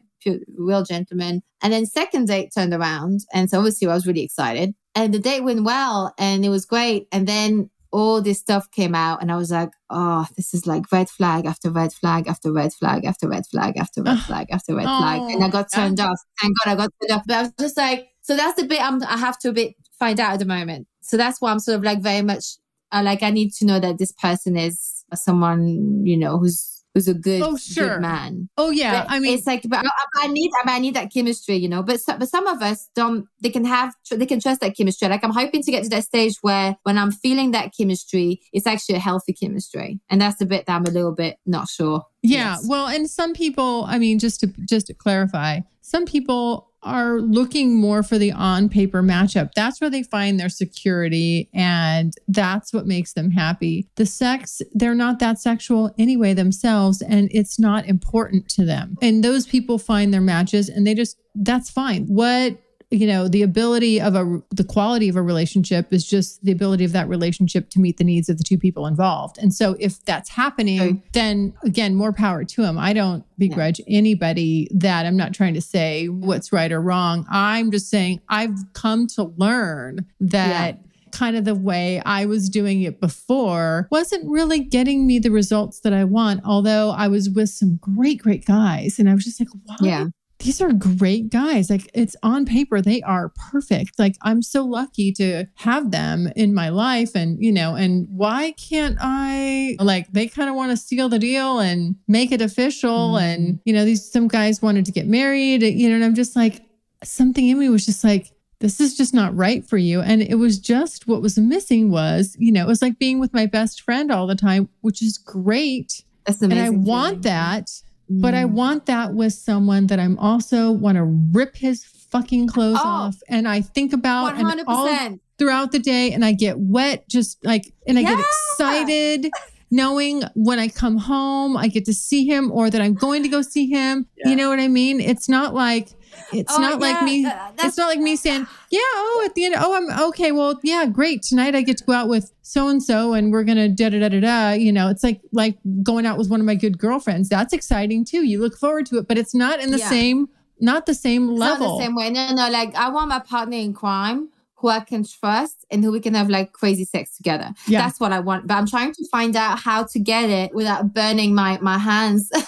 real gentleman. And then second date turned around, and so obviously I was really excited, and the date went well, and it was great, and then all this stuff came out and I was like, oh, this is like red flag after red flag after red flag after red flag after red flag after red flag. And I got Oh, turned off. Thank God I got turned off. But I was just like, so that's the bit I'm, I have to a bit find out at the moment. So that's why I'm sort of like very much, uh, like I need to know that this person is someone, you know, who's, who's a good, Oh, sure. good man. Oh yeah. But I mean, it's like, but I, I need, I need that chemistry, you know. But so, but some of us don't. They can have, they can trust that chemistry. Like I'm hoping to get to that stage where, when I'm feeling that chemistry, it's actually a healthy chemistry, and that's the bit that I'm a little bit not sure. Yeah. Yes. Well, and some people, I mean, just to just to clarify, some people are looking more for the on paper matchup. That's where they find their security and that's what makes them happy. The sex, they're not that sexual anyway themselves and it's not important to them. And those people find their matches and they just that's fine. What you know the ability of a the quality of a relationship is just the ability of that relationship to meet the needs of the two people involved and so if that's happening Right. then again more power to them i don't begrudge anybody that i'm not trying to say what's right or wrong i'm just saying i've come to learn that kind of the way I was doing it before wasn't really getting me the results that I want. Although I was with some great, great guys. And I was just like, wow, Yeah. These are great guys. Like it's on paper, they are perfect. Like I'm so lucky to have them in my life. And, you know, and why can't I like they kind of want to seal the deal and make it official? Mhm. And, you know, these some guys wanted to get married, you know, and I'm just like, something in me was just like, this is just not right for you. And it was just what was missing was, you know, it was like being with my best friend all the time, which is great. That's amazing. And. I want that, but I Mm. want that with someone that I'm also want to rip his fucking clothes Oh. off. And I think about One hundred and all throughout the day and I get wet, just like, and I get excited knowing when I come home, I get to see him or that I'm going to go see him. You know what I mean? It's not like, it's Oh, not like me. uh, It's not like me saying, yeah, oh, at the end, oh, I'm okay. Well, yeah, great. Tonight I get to go out with so and so and we're going to da da da da da. You know, it's like, like going out with one of my good girlfriends. That's exciting too. You look forward to it, but it's not in the Yeah. same, not the same It's level. Not the same way. No, no. Like I want my partner in crime who I can trust and who we can have like crazy sex together. Yeah. That's what I want. But I'm trying to find out how to get it without burning my my hands.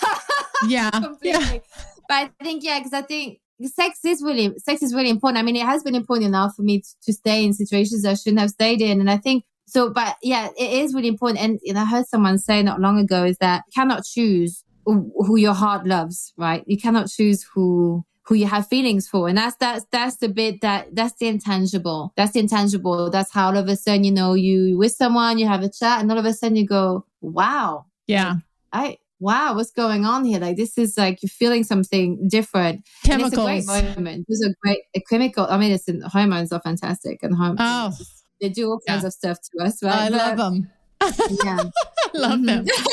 Yeah. Yeah. But I think yeah, because I think sex is really sex is really important. I mean, it has been important enough for me to, to stay in situations I shouldn't have stayed in, and I think so. But yeah, it is really important. And, and I heard someone say not long ago is that you cannot choose who who your heart loves, right? You cannot choose who who you have feelings for, and that's that's that's the bit that that's the intangible. That's the intangible. That's how all of a sudden you know you with someone, you have a chat, and all of a sudden you go, wow. Yeah. I wow, what's going on here? Like this is like you're feeling something different. And it's a great moment. It's a great a chemical. I mean, it's in, hormones are fantastic, and hormones Oh. they do all kinds Yeah. of stuff to us, right? I love them. Yeah, I love them. Mhm.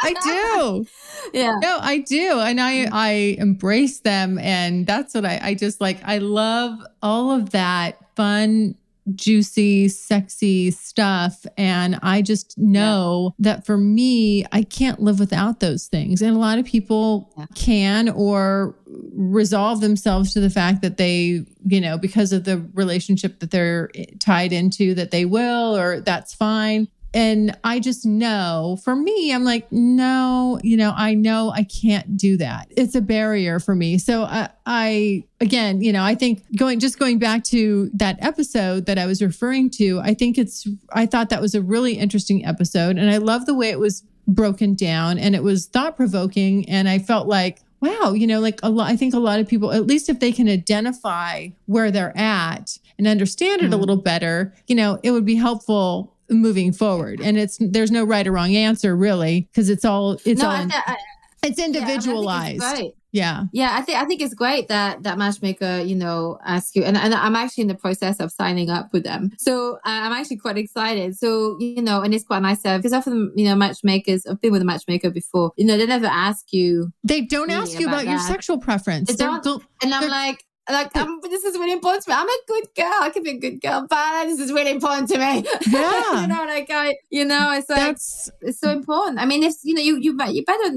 I do. yeah. No, I do. And I I embrace them and that's what I I just like I love all of that fun juicy, sexy stuff. And I just know yeah. that for me, I can't live without those things. And a lot of people yeah. can or resolve themselves to the fact that they, you know, because of the relationship that they're eh, tied into, that they will, or that's fine and I just know for me, I'm like, no, you know, I know I can't do that. It's a barrier for me. So I, I, again, you know, I think going, just going back to that episode that I was referring to, I think it's, I thought that was a really interesting episode. And I love the way it was broken down and it was thought provoking. And I felt like, wow, you know, like a lot, I think a lot of people, at least if they can identify where they're at and understand it mm-hmm. a little better, you know, it would be helpful moving forward. And it's there's no right or wrong answer really because it's all it's no, all I, I, it's individualized. Yeah, it's yeah. Yeah, I think I think it's great that that matchmaker, you know, asks you and, and I'm actually in the process of signing up with them. So I'm actually quite excited. So, you know, and it's quite nice to because often, you know, matchmakers, I've been with a matchmaker before, you know, they never ask you. They don't really ask you about, about your sexual preference. They don't, don't and I'm like, like um, this is really important to me. I'm a good girl. I can be a good girl, but this is really important to me. Yeah, you know, like I, you know, it's like That's... it's so important. I mean, if you know, you you you better.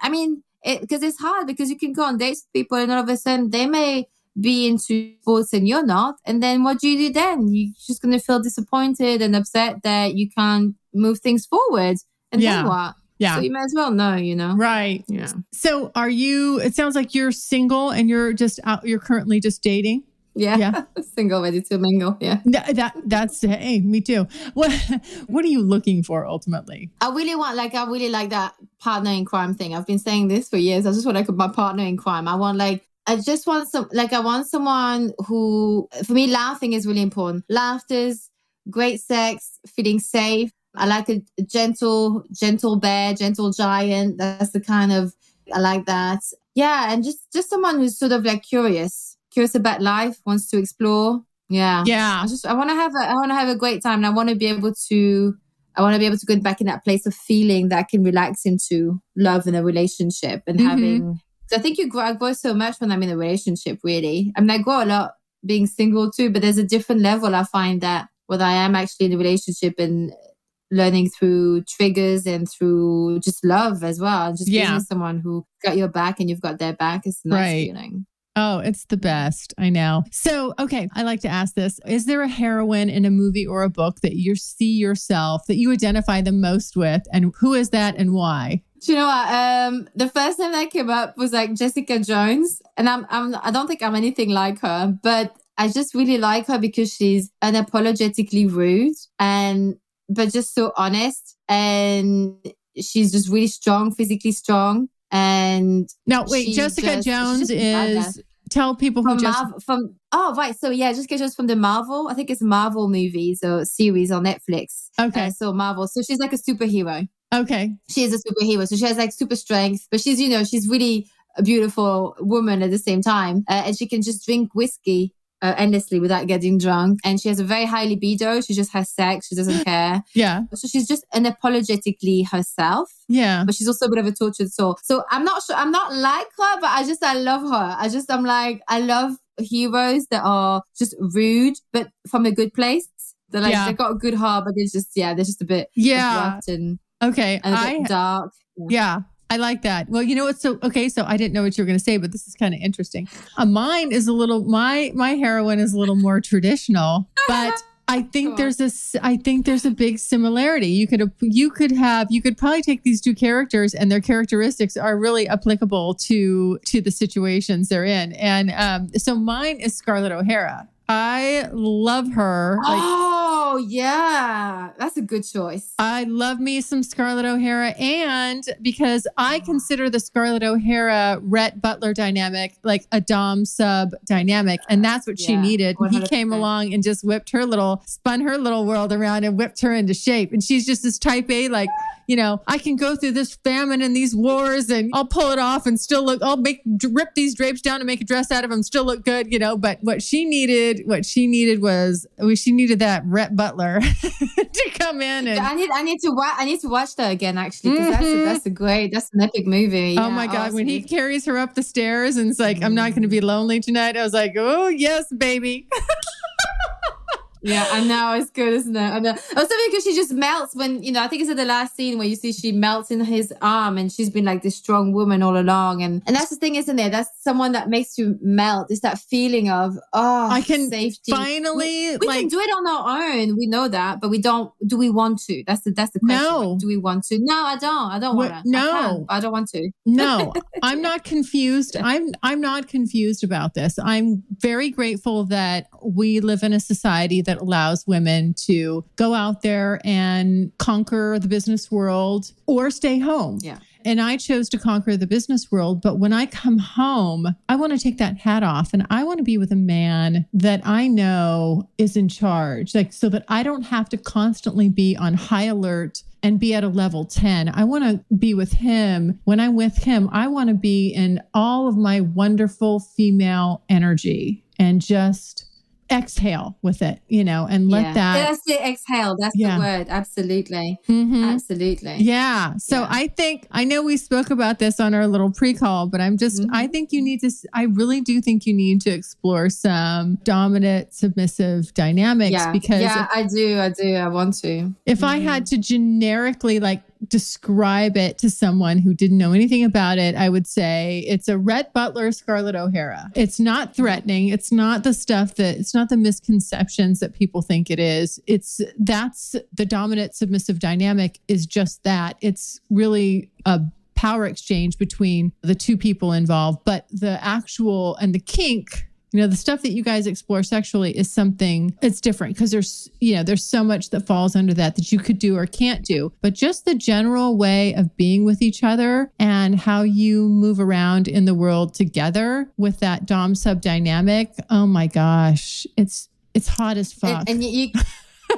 I mean, because it, it's hard because you can go on dates with people, and all of a sudden they may be into sports and you're not, and then what do you do then? You're just gonna feel disappointed and upset that you can't move things forward, and yeah. then what? Yeah. So you might as well know, you know? Right. Yeah. So are you, it sounds like you're single and you're just out, you're currently just dating. Yeah. Yeah. single, ready to mingle. Yeah. That, that that's, hey, me too. What, what are you looking for ultimately? I really want, like, I really like that partner in crime thing. I've been saying this for years. I just want like my partner in crime. I want like, I just want some, like, I want someone who, for me, laughing is really important. Laughter's great sex, feeling safe, I like a, gentle, gentle bear, gentle giant. That's the kind of I like that. Yeah, and just just someone who's sort of like curious, curious about life, wants to explore. Yeah, yeah. I just I want to have a I want to have a great time, and I want to be able to I want to be able to go back in that place of feeling that I can relax into love in a relationship and mm-hmm. having. So I think you grow, I grow so much when I'm in a relationship. Really, I mean, I grow a lot being single too, but there's a different level. I find that whether I am actually in a relationship and learning through triggers and through just love as well. Just yeah. being someone who got your back and you've got their back is nice right. feeling. Oh, it's the best. I know. So, okay, I like to ask this. Is there a heroine in a movie or a book that you see yourself that you identify the most with? And who is that and why? Do you know what? Um, the first time that came up was like Jessica Jones. And I'm, I'm I don't think I'm anything like her, but I just really like her because she's unapologetically rude and but just so honest. And she's just really strong, physically strong. And now, wait, Jessica just, Jones is. Tell people from who just Marvel, from oh right so yeah Jessica Jones from the Marvel I think it's Marvel movies or series on Netflix okay uh, so Marvel so she's like a superhero okay she is a superhero so she has like super strength but she's you know she's really a beautiful woman at the same time uh, and she can just drink whiskey uh, endlessly without getting drunk. And she has a very high libido. She just has sex. She doesn't care. yeah. So she's just unapologetically herself. Yeah. But she's also a bit of a tortured soul. So I'm not sure. I'm not like her, but I just, I love her. I just, I'm like, I love heroes that are just rude, but from a good place. They're like, yeah. they've got a good heart, but they're just, yeah, they're just a bit yeah. and, okay. And a bit I, dark. yeah. yeah. I like that. Well, you know what? So okay, so I didn't know what you were going to say, but this is kind of interesting. Uh, mine is a little my my heroine is a little more traditional, but I think there's a I think there's a big similarity. You could you could have you could probably take these two characters and their characteristics are really applicable to to the situations they're in. And um, so mine is Scarlett O'Hara. I love her. Like, oh, yeah. That's a good choice. I love me some Scarlett O'Hara. And because I consider the Scarlett O'Hara Rhett Butler dynamic like a Dom sub dynamic. And that's what yeah, she needed. 100%. He came along and just whipped her little, spun her little world around and whipped her into shape. And she's just this type A, like, you know, I can go through this famine and these wars and I'll pull it off and still look, I'll make, rip these drapes down and make a dress out of them, still look good, you know. But what she needed, what she needed was, she needed that Rhett Butler to come in and I need I need to watch I need to watch that again actually because that's, a, Mhm. that's a great that's an epic movie. Oh Yeah, my God, when he carries her up the stairs and it's like, I'm not going to be lonely tonight. I was like, oh, yes, baby. Yeah, I know it's good, isn't it? I know. Oh, also because she just melts when you know. I think it's in the last scene where you see she melts in his arm, and she's been like this strong woman all along. And and that's the thing, isn't it? That's someone that makes you melt. It's that feeling of oh, I can safety. Finally, we like, can do it on our own. We know that, but we don't. Do we want to? That's the that's the question. No. Like, do we want to? No, I don't. I don't want to. no. I, don't want to. no, I'm not confused. I'm I'm not confused about this. I'm very grateful that we live in a society that allows women to go out there and conquer the business world or stay home. Yeah. And I chose to conquer the business world. But when I come home, I want to take that hat off and I want to be with a man that I know is in charge, like so that I don't have to constantly be on high alert and be at a level 10. I want to be with him. When I'm with him, I want to be in all of my wonderful female energy and just exhale with it, you know, and let yeah. that. That's the exhale. That's Yeah. the word. Absolutely. Mhm. Absolutely. Yeah. So Yeah. I think I know we spoke about this on our little pre-call, but I'm just Mhm. I think you need to I really do think you need to explore some dominant submissive dynamics Yeah. because yeah, I do. I do. I want to. if I Mhm. had to generically like describe it to someone who didn't know anything about it, I would say it's a Rhett Butler, Scarlett O'Hara. It's not threatening. It's not the stuff that it's not the misconceptions that people think it is. It's that's the dominant submissive dynamic is just that. It's really a power exchange between the two people involved, but the actual and the kink you know the stuff that you guys explore sexually is something it's different because there's you know there's so much that falls under that that you could do or can't do but just the general way of being with each other and how you move around in the world together with that dom sub dynamic oh my gosh it's it's hot as fuck And, and you, you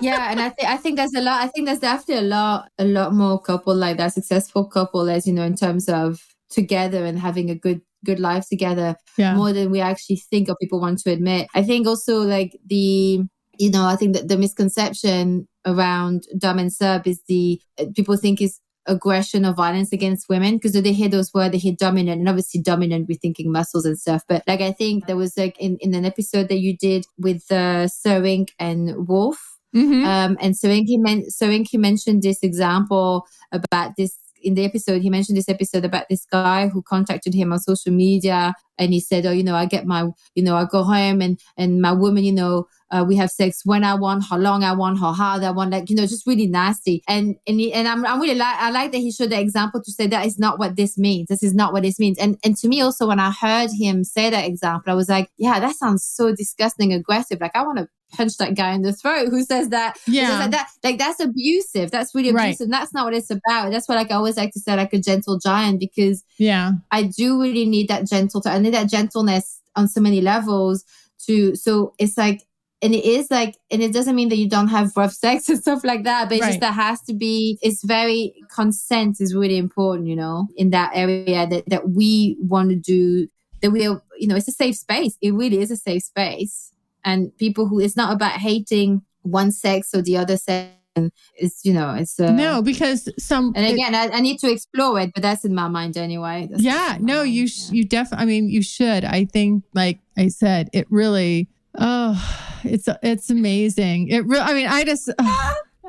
yeah, and I think I think there's a lot. I think there's definitely a lot, a lot more couple like that, successful couple, as you know, in terms of together and having a good good life together yeah more than we actually think or people want to admit. I think also like the, you know, I think that the misconception around dom and sub is the people think is aggression or violence against women because they hear those words, they hear dominant, and obviously dominant, we're thinking muscles and stuff. But like I think there was like in, in an episode that you did with uh, Sering and Wolf, Mhm. um, and Sering he, men- he mentioned this example about this in the episode. He mentioned this episode about this guy who contacted him on social media, and he said, "Oh, you know, I get my, you know, I go home and and my woman, you know, uh, we have sex when I want, how long I want, how hard I want, like you know, just really nasty." And and he, and I'm I'm really like I like that he showed the example to say that is not what this means. This is not what this means. And and to me also when I heard him say that example, I was like, yeah, that sounds so disgusting, aggressive. Like I want to punch that guy in the throat who says that who says yeah like that like that's abusive that's really Right. abusive that's not what it's about that's what like i always like to say like a gentle giant because yeah i do really need that gentle i need that gentleness on so many levels to so it's like and it is like and it doesn't mean that you don't have rough sex and stuff like that but it's Right. just that has to be it's very consent is really important you know in that area that that we want to do that we are you know it's a safe space. It really is a safe space. And people who it's not about hating one sex or the other sex. And it's you know it's uh, no because some and again I, I need to explore it but that's in my mind anyway. That's yeah no mind, you yeah. you definitely i mean you should. I think like i said it really oh it's it's amazing it really i mean i just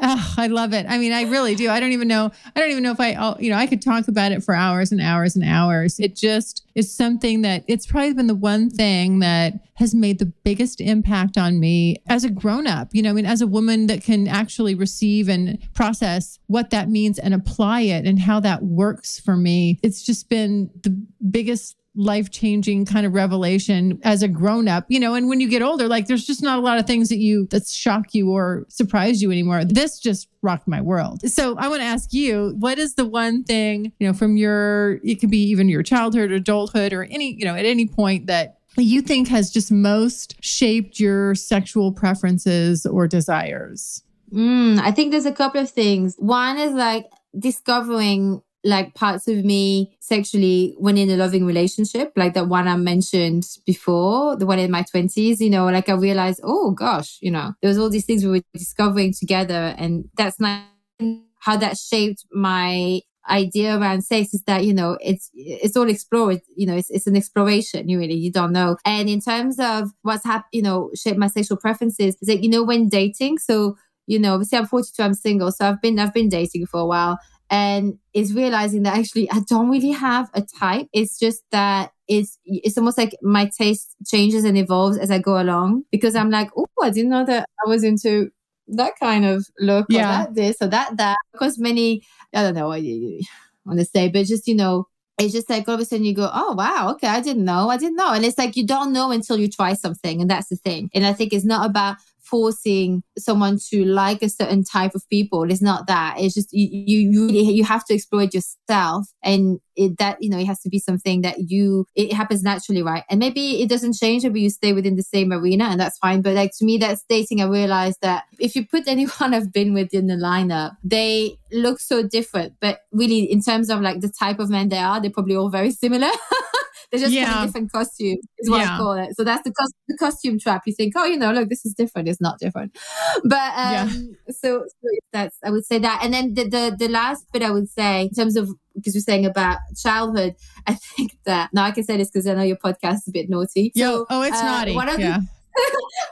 oh, I love it. I mean, I really do. I don't even know. I don't even know if I, I'll, you know, I could talk about it for hours and hours and hours. It just is something that it's probably been the one thing that has made the biggest impact on me as a grown up. You know, I mean, as a woman that can actually receive and process what that means and apply it and how that works for me. It's just been the biggest life changing kind of revelation as a grown up, you know, and when you get older, like there's just not a lot of things that you that shock you or surprise you anymore. This just rocked my world. So I want to ask you, what is the one thing, you know, from your it could be even your childhood, adulthood, or any, you know, at any point that you think has just most shaped your sexual preferences or desires? Mm, I think there's a couple of things. One is like discovering like parts of me sexually when in a loving relationship, like that one I mentioned before, the one in my twenties, you know, like I realized, oh gosh, you know, there was all these things we were discovering together. And that's not how that shaped my idea around sex is that you know it's it's all explored you know it's, it's an exploration you really you don't know and in terms of what's happened you know shape my sexual preferences is that you know when dating so you know obviously i'm 42 i'm single so i've been i've been dating for a while and is realizing that actually I don't really have a type. It's just that it's it's almost like my taste changes and evolves as I go along because I'm like, oh, I didn't know that I was into that kind of look yeah. or that this or that that. Because many, I don't know what you want to say, but just you know, it's just like all of a sudden you go, oh wow, okay, I didn't know, I didn't know, and it's like you don't know until you try something, and that's the thing. And I think it's not about forcing someone to like a certain type of people. It's not that. It's just you you really you have to explore it yourself, and it, that you know it has to be something that you it happens naturally, right? And maybe it doesn't change, maybe you stay within the same arena, and that's fine. But like to me, that's dating. I realized that if you put anyone I've been with in the lineup, they look so different, but really in terms of like the type of men they are, they're probably all very similar. They're just yeah. kind of different costumes, is what yeah. I call it. So that's the, cos- the costume trap. You think, oh, you know, look, this is different. It's not different. But um, yeah. so, so that's, I would say that. And then the, the, the last bit I would say in terms of, because you're saying about childhood, I think that now I can say this because I know your podcast is a bit naughty. Yo, so, oh, it's uh, naughty. One of yeah.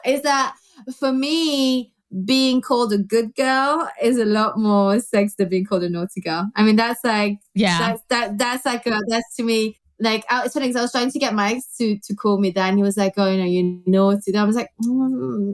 The, is that for me, being called a good girl is a lot more sex than being called a naughty girl. I mean, that's like, yeah, that's, that, that's like, a, that's to me, like I, it's funny because I was trying to get ex to to call me that, and he was like, "Oh, you know, you naughty." I was like, mm,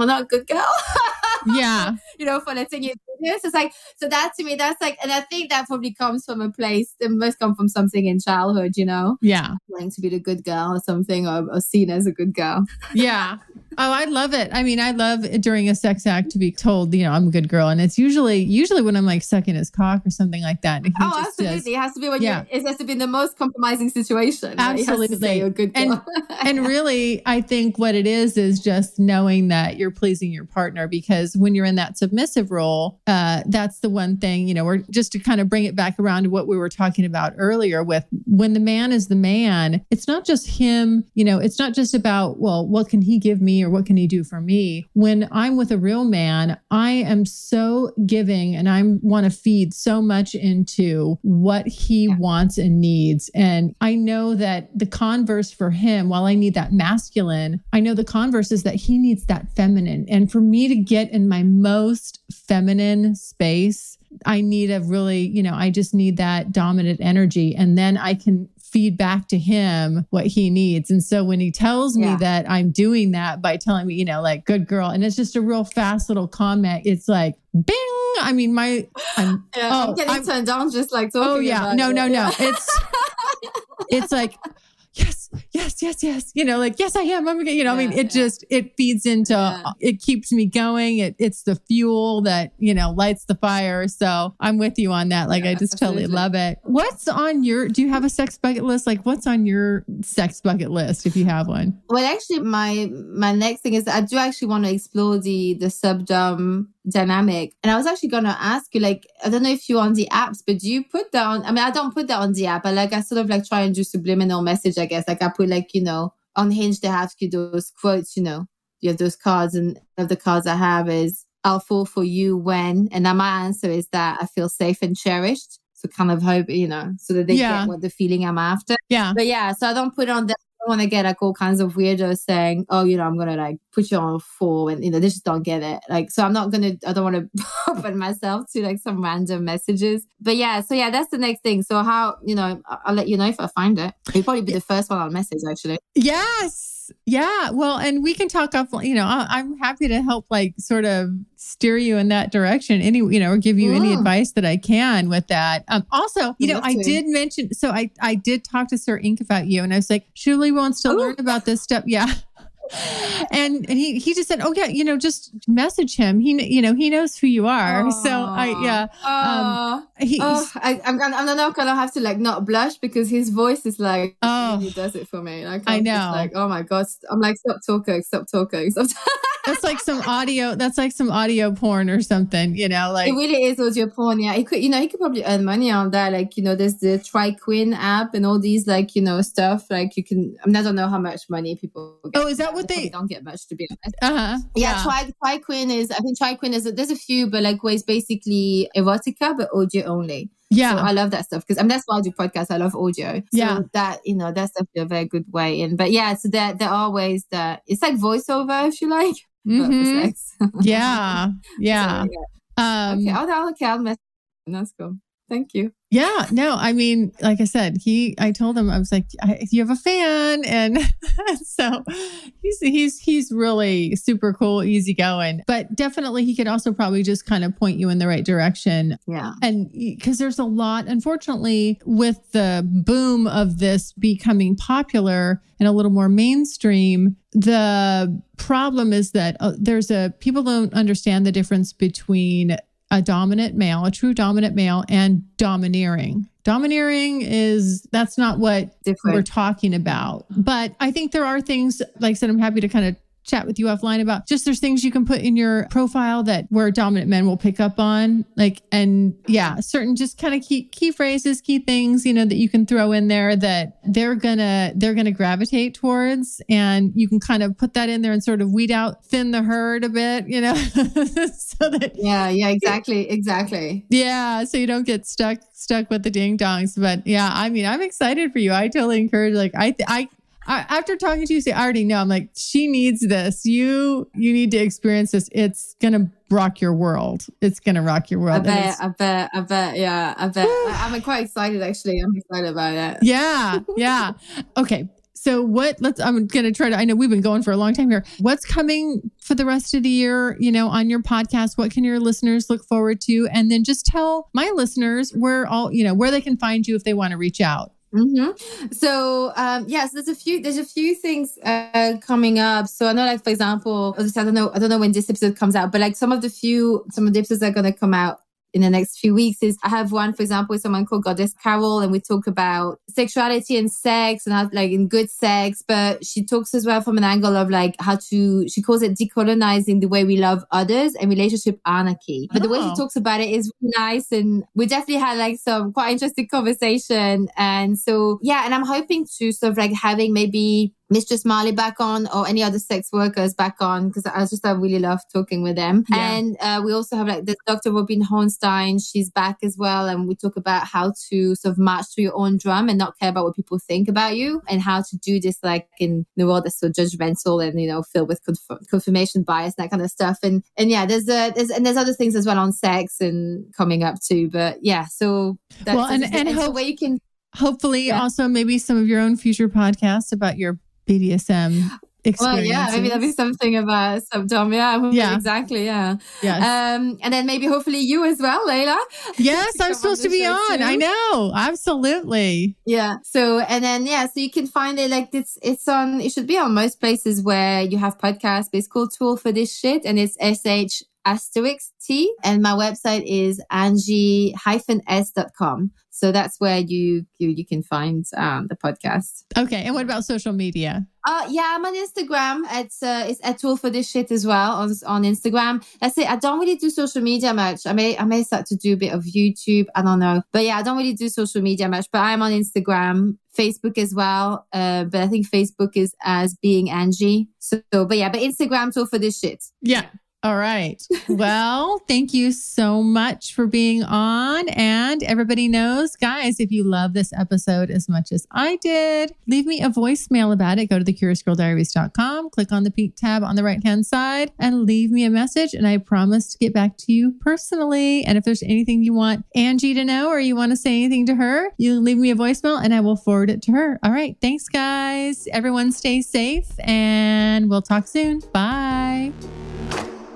"I'm not a good girl." yeah, you know, for letting you do this. It's like so that to me, that's like, and I think that probably comes from a place. It must come from something in childhood, you know. Yeah, wanting to be the good girl or something, or, or seen as a good girl. yeah. Oh, I love it. I mean, I love during a sex act to be told, you know, I'm a good girl, and it's usually usually when I'm like sucking his cock or something like that. oh, absolutely. Does, it has to be when yeah. you. It has to be the most compromising situation. Absolutely, right? good girl. and and really, I think what it is is just knowing that you're pleasing your partner because when you're in that submissive role, uh, that's the one thing you know. Or just to kind of bring it back around to what we were talking about earlier with when the man is the man, it's not just him. You know, it's not just about well, what can he give me or what can he do for me? When I'm with a real man, I am so giving and I want to feed so much into what he yeah. wants and needs. And I know that the converse for him, while I need that masculine, I know the converse is that he needs that feminine. And for me to get in my most feminine space, I need a really, you know, I just need that dominant energy. And then I can feed back to him what he needs. And so when he tells me yeah. that I'm doing that by telling me, you know, like good girl, and it's just a real fast little comment, it's like bing. I mean, my I'm, yeah, oh, I'm getting I'm, turned on just like talking. Oh yeah, no, no, no. It's it's like yes, yes, yes, yes. You know, like, yes, I am. I'm, you know, yeah, I mean, it yeah. just, it feeds into, yeah. it keeps me going. It, it's the fuel that, you know, lights the fire. So I'm with you on that. Like, I just absolutely. totally love it. What's on your, do you have a sex bucket list? Like, what's on your sex bucket list if you have one? Well, actually, my, my next thing is I do actually want to explore the, the subdom dynamic. And I was actually going to ask you, like, I don't know if you're on the apps, but do you put that on? I mean, I don't put that on the app, but like, I sort of like try and do subliminal message, I guess. Like, I put like, you know, on Hinge, they have you those quotes, you know, you have those cards. And of the cards I have is, I'll fall for you when. And now my answer is that I feel safe and cherished. So kind of hope, you know, so that they yeah. get what the feeling I'm after. Yeah. But yeah, so I don't put on the want to get like all kinds of weirdos saying, "Oh, you know, I'm gonna like put you on four, and you know, they just don't get it. Like, so I'm not gonna, I don't want to open myself to like some random messages. But yeah, so yeah, that's the next thing. So how, you know, I'll let you know if I find it. It'll probably be the first one I'll message actually. Yes. Yeah. Well, and we can talk off, you know, I'm happy to help like sort of steer you in that direction. Any, you know, or give you any advice that I can with that. Um, also, you know, I did mention, so I, I did talk to Sir Ink about you and I was like, Shirley wants to Ooh. learn about this stuff. Yeah and and he he just said, "Oh yeah, you know, just message him. He you know he knows who you are." Aww. So I yeah. Um, he, oh, I, am gonna I'm not gonna have to like not blush because his voice is like oh he does it for me. Like I'm I know. like oh my god, I'm like stop talking, stop talking, stop. that's like some audio. That's like some audio porn or something. You know, like it really is audio porn. Yeah, he could, you know, he could probably earn money on that. Like, you know, there's the TriQueen app and all these, like, you know, stuff. Like, you can. I, mean, I don't know how much money people. Get oh, is that what they, don't get much to be honest? Uh huh. Yeah, yeah. Tri TriQueen is. I think TriQueen is. There's a few, but like, where it's basically erotica but audio only. Yeah. So I love that stuff because I mean that's why I do podcasts. I love audio. So yeah. that, you know, that's definitely a very good way in. But yeah, so there there are ways that it's like voiceover if you like. Mm-hmm. yeah. Yeah. So, yeah. Um okay, I'll, okay, I'll mess that's cool. Thank you. Yeah, no, I mean, like I said, he, I told him, I was like, you have a fan. And so he's, he's, he's really super cool, easygoing, but definitely he could also probably just kind of point you in the right direction. Yeah. And because there's a lot, unfortunately, with the boom of this becoming popular and a little more mainstream, the problem is that uh, there's a, people don't understand the difference between a dominant male, a true dominant male, and domineering. Domineering is that's not what Different. we're talking about. But I think there are things, like I said, I'm happy to kind of chat with you offline about just there's things you can put in your profile that where dominant men will pick up on like and yeah certain just kind of key key phrases key things you know that you can throw in there that they're gonna they're gonna gravitate towards and you can kind of put that in there and sort of weed out thin the herd a bit you know so that yeah yeah exactly exactly. Yeah so you don't get stuck stuck with the ding dongs but yeah i mean i'm excited for you. I totally encourage like i i I, after talking to you, say I already know. I'm like, she needs this. You you need to experience this. It's gonna rock your world. It's gonna rock your world. I bet. I bet. I bet. Yeah. I bet. I'm quite excited. Actually, I'm excited about it. Yeah. Yeah. okay. So what? Let's. I'm gonna try to. I know we've been going for a long time here. What's coming for the rest of the year? You know, on your podcast, what can your listeners look forward to? And then just tell my listeners where all you know where they can find you if they want to reach out. Mm-hmm. So um, yes, there's a few there's a few things uh, coming up. So I know, like for example, I don't know I don't know when this episode comes out, but like some of the few some of the episodes are gonna come out in the next few weeks is I have one, for example, with someone called Goddess Carol, and we talk about sexuality and sex and how, like, in good sex. But she talks as well from an angle of like how to, she calls it decolonizing the way we love others and relationship anarchy. But oh. the way she oh. talks about it is really nice. And we definitely had like some quite interesting conversation. And so, yeah, and I'm hoping to sort of like having maybe Mistress Marley back on or any other sex workers back on because I just I really love talking with them. Yeah. And uh, we also have like the Dr. Robin Hornstein, she's back as well. And we talk about how to sort of march to your own drum and not care about what people think about you and how to do this like in the world that's so judgmental and, you know, filled with conf- confirmation bias, and that kind of stuff. And, and yeah, there's, uh, there's, and there's other things as well on sex and coming up too. But yeah, so that's, well, and, and, and hope- so where you can hopefully yeah. also maybe some of your own future podcasts about your BDSM well, yeah, maybe that'll be something about Dom. Yeah, yeah, exactly. Yeah. Yeah. Um, and then maybe hopefully you as well, Layla. Yes, I'm supposed to be on. Too. I know. Absolutely. Yeah. So, and then, yeah, so you can find it like it's, it's on, it should be on most places where you have podcasts, but it's called Too Old for This Shit and it's SH asterisk T. And my website is angie-s.com. So that's where you, you, you can find um, the podcast. Okay. And what about social media? Uh, yeah, I'm on Instagram. It's uh, it's a too old for this shit as well on on Instagram. That's it. I don't really do social media much. I may I may start to do a bit of YouTube. I don't know, but yeah, I don't really do social media much. But I'm on Instagram, Facebook as well. Uh, but I think Facebook is as being Angie. So, but yeah, but Instagram too old for this shit. Yeah. All right. Well, thank you so much for being on. And everybody knows, guys, if you love this episode as much as I did, leave me a voicemail about it. Go to thecuriousgirldiaries.com, click on the pink tab on the right hand side, and leave me a message. And I promise to get back to you personally. And if there's anything you want Angie to know or you want to say anything to her, you leave me a voicemail and I will forward it to her. All right. Thanks, guys. Everyone stay safe and we'll talk soon. Bye.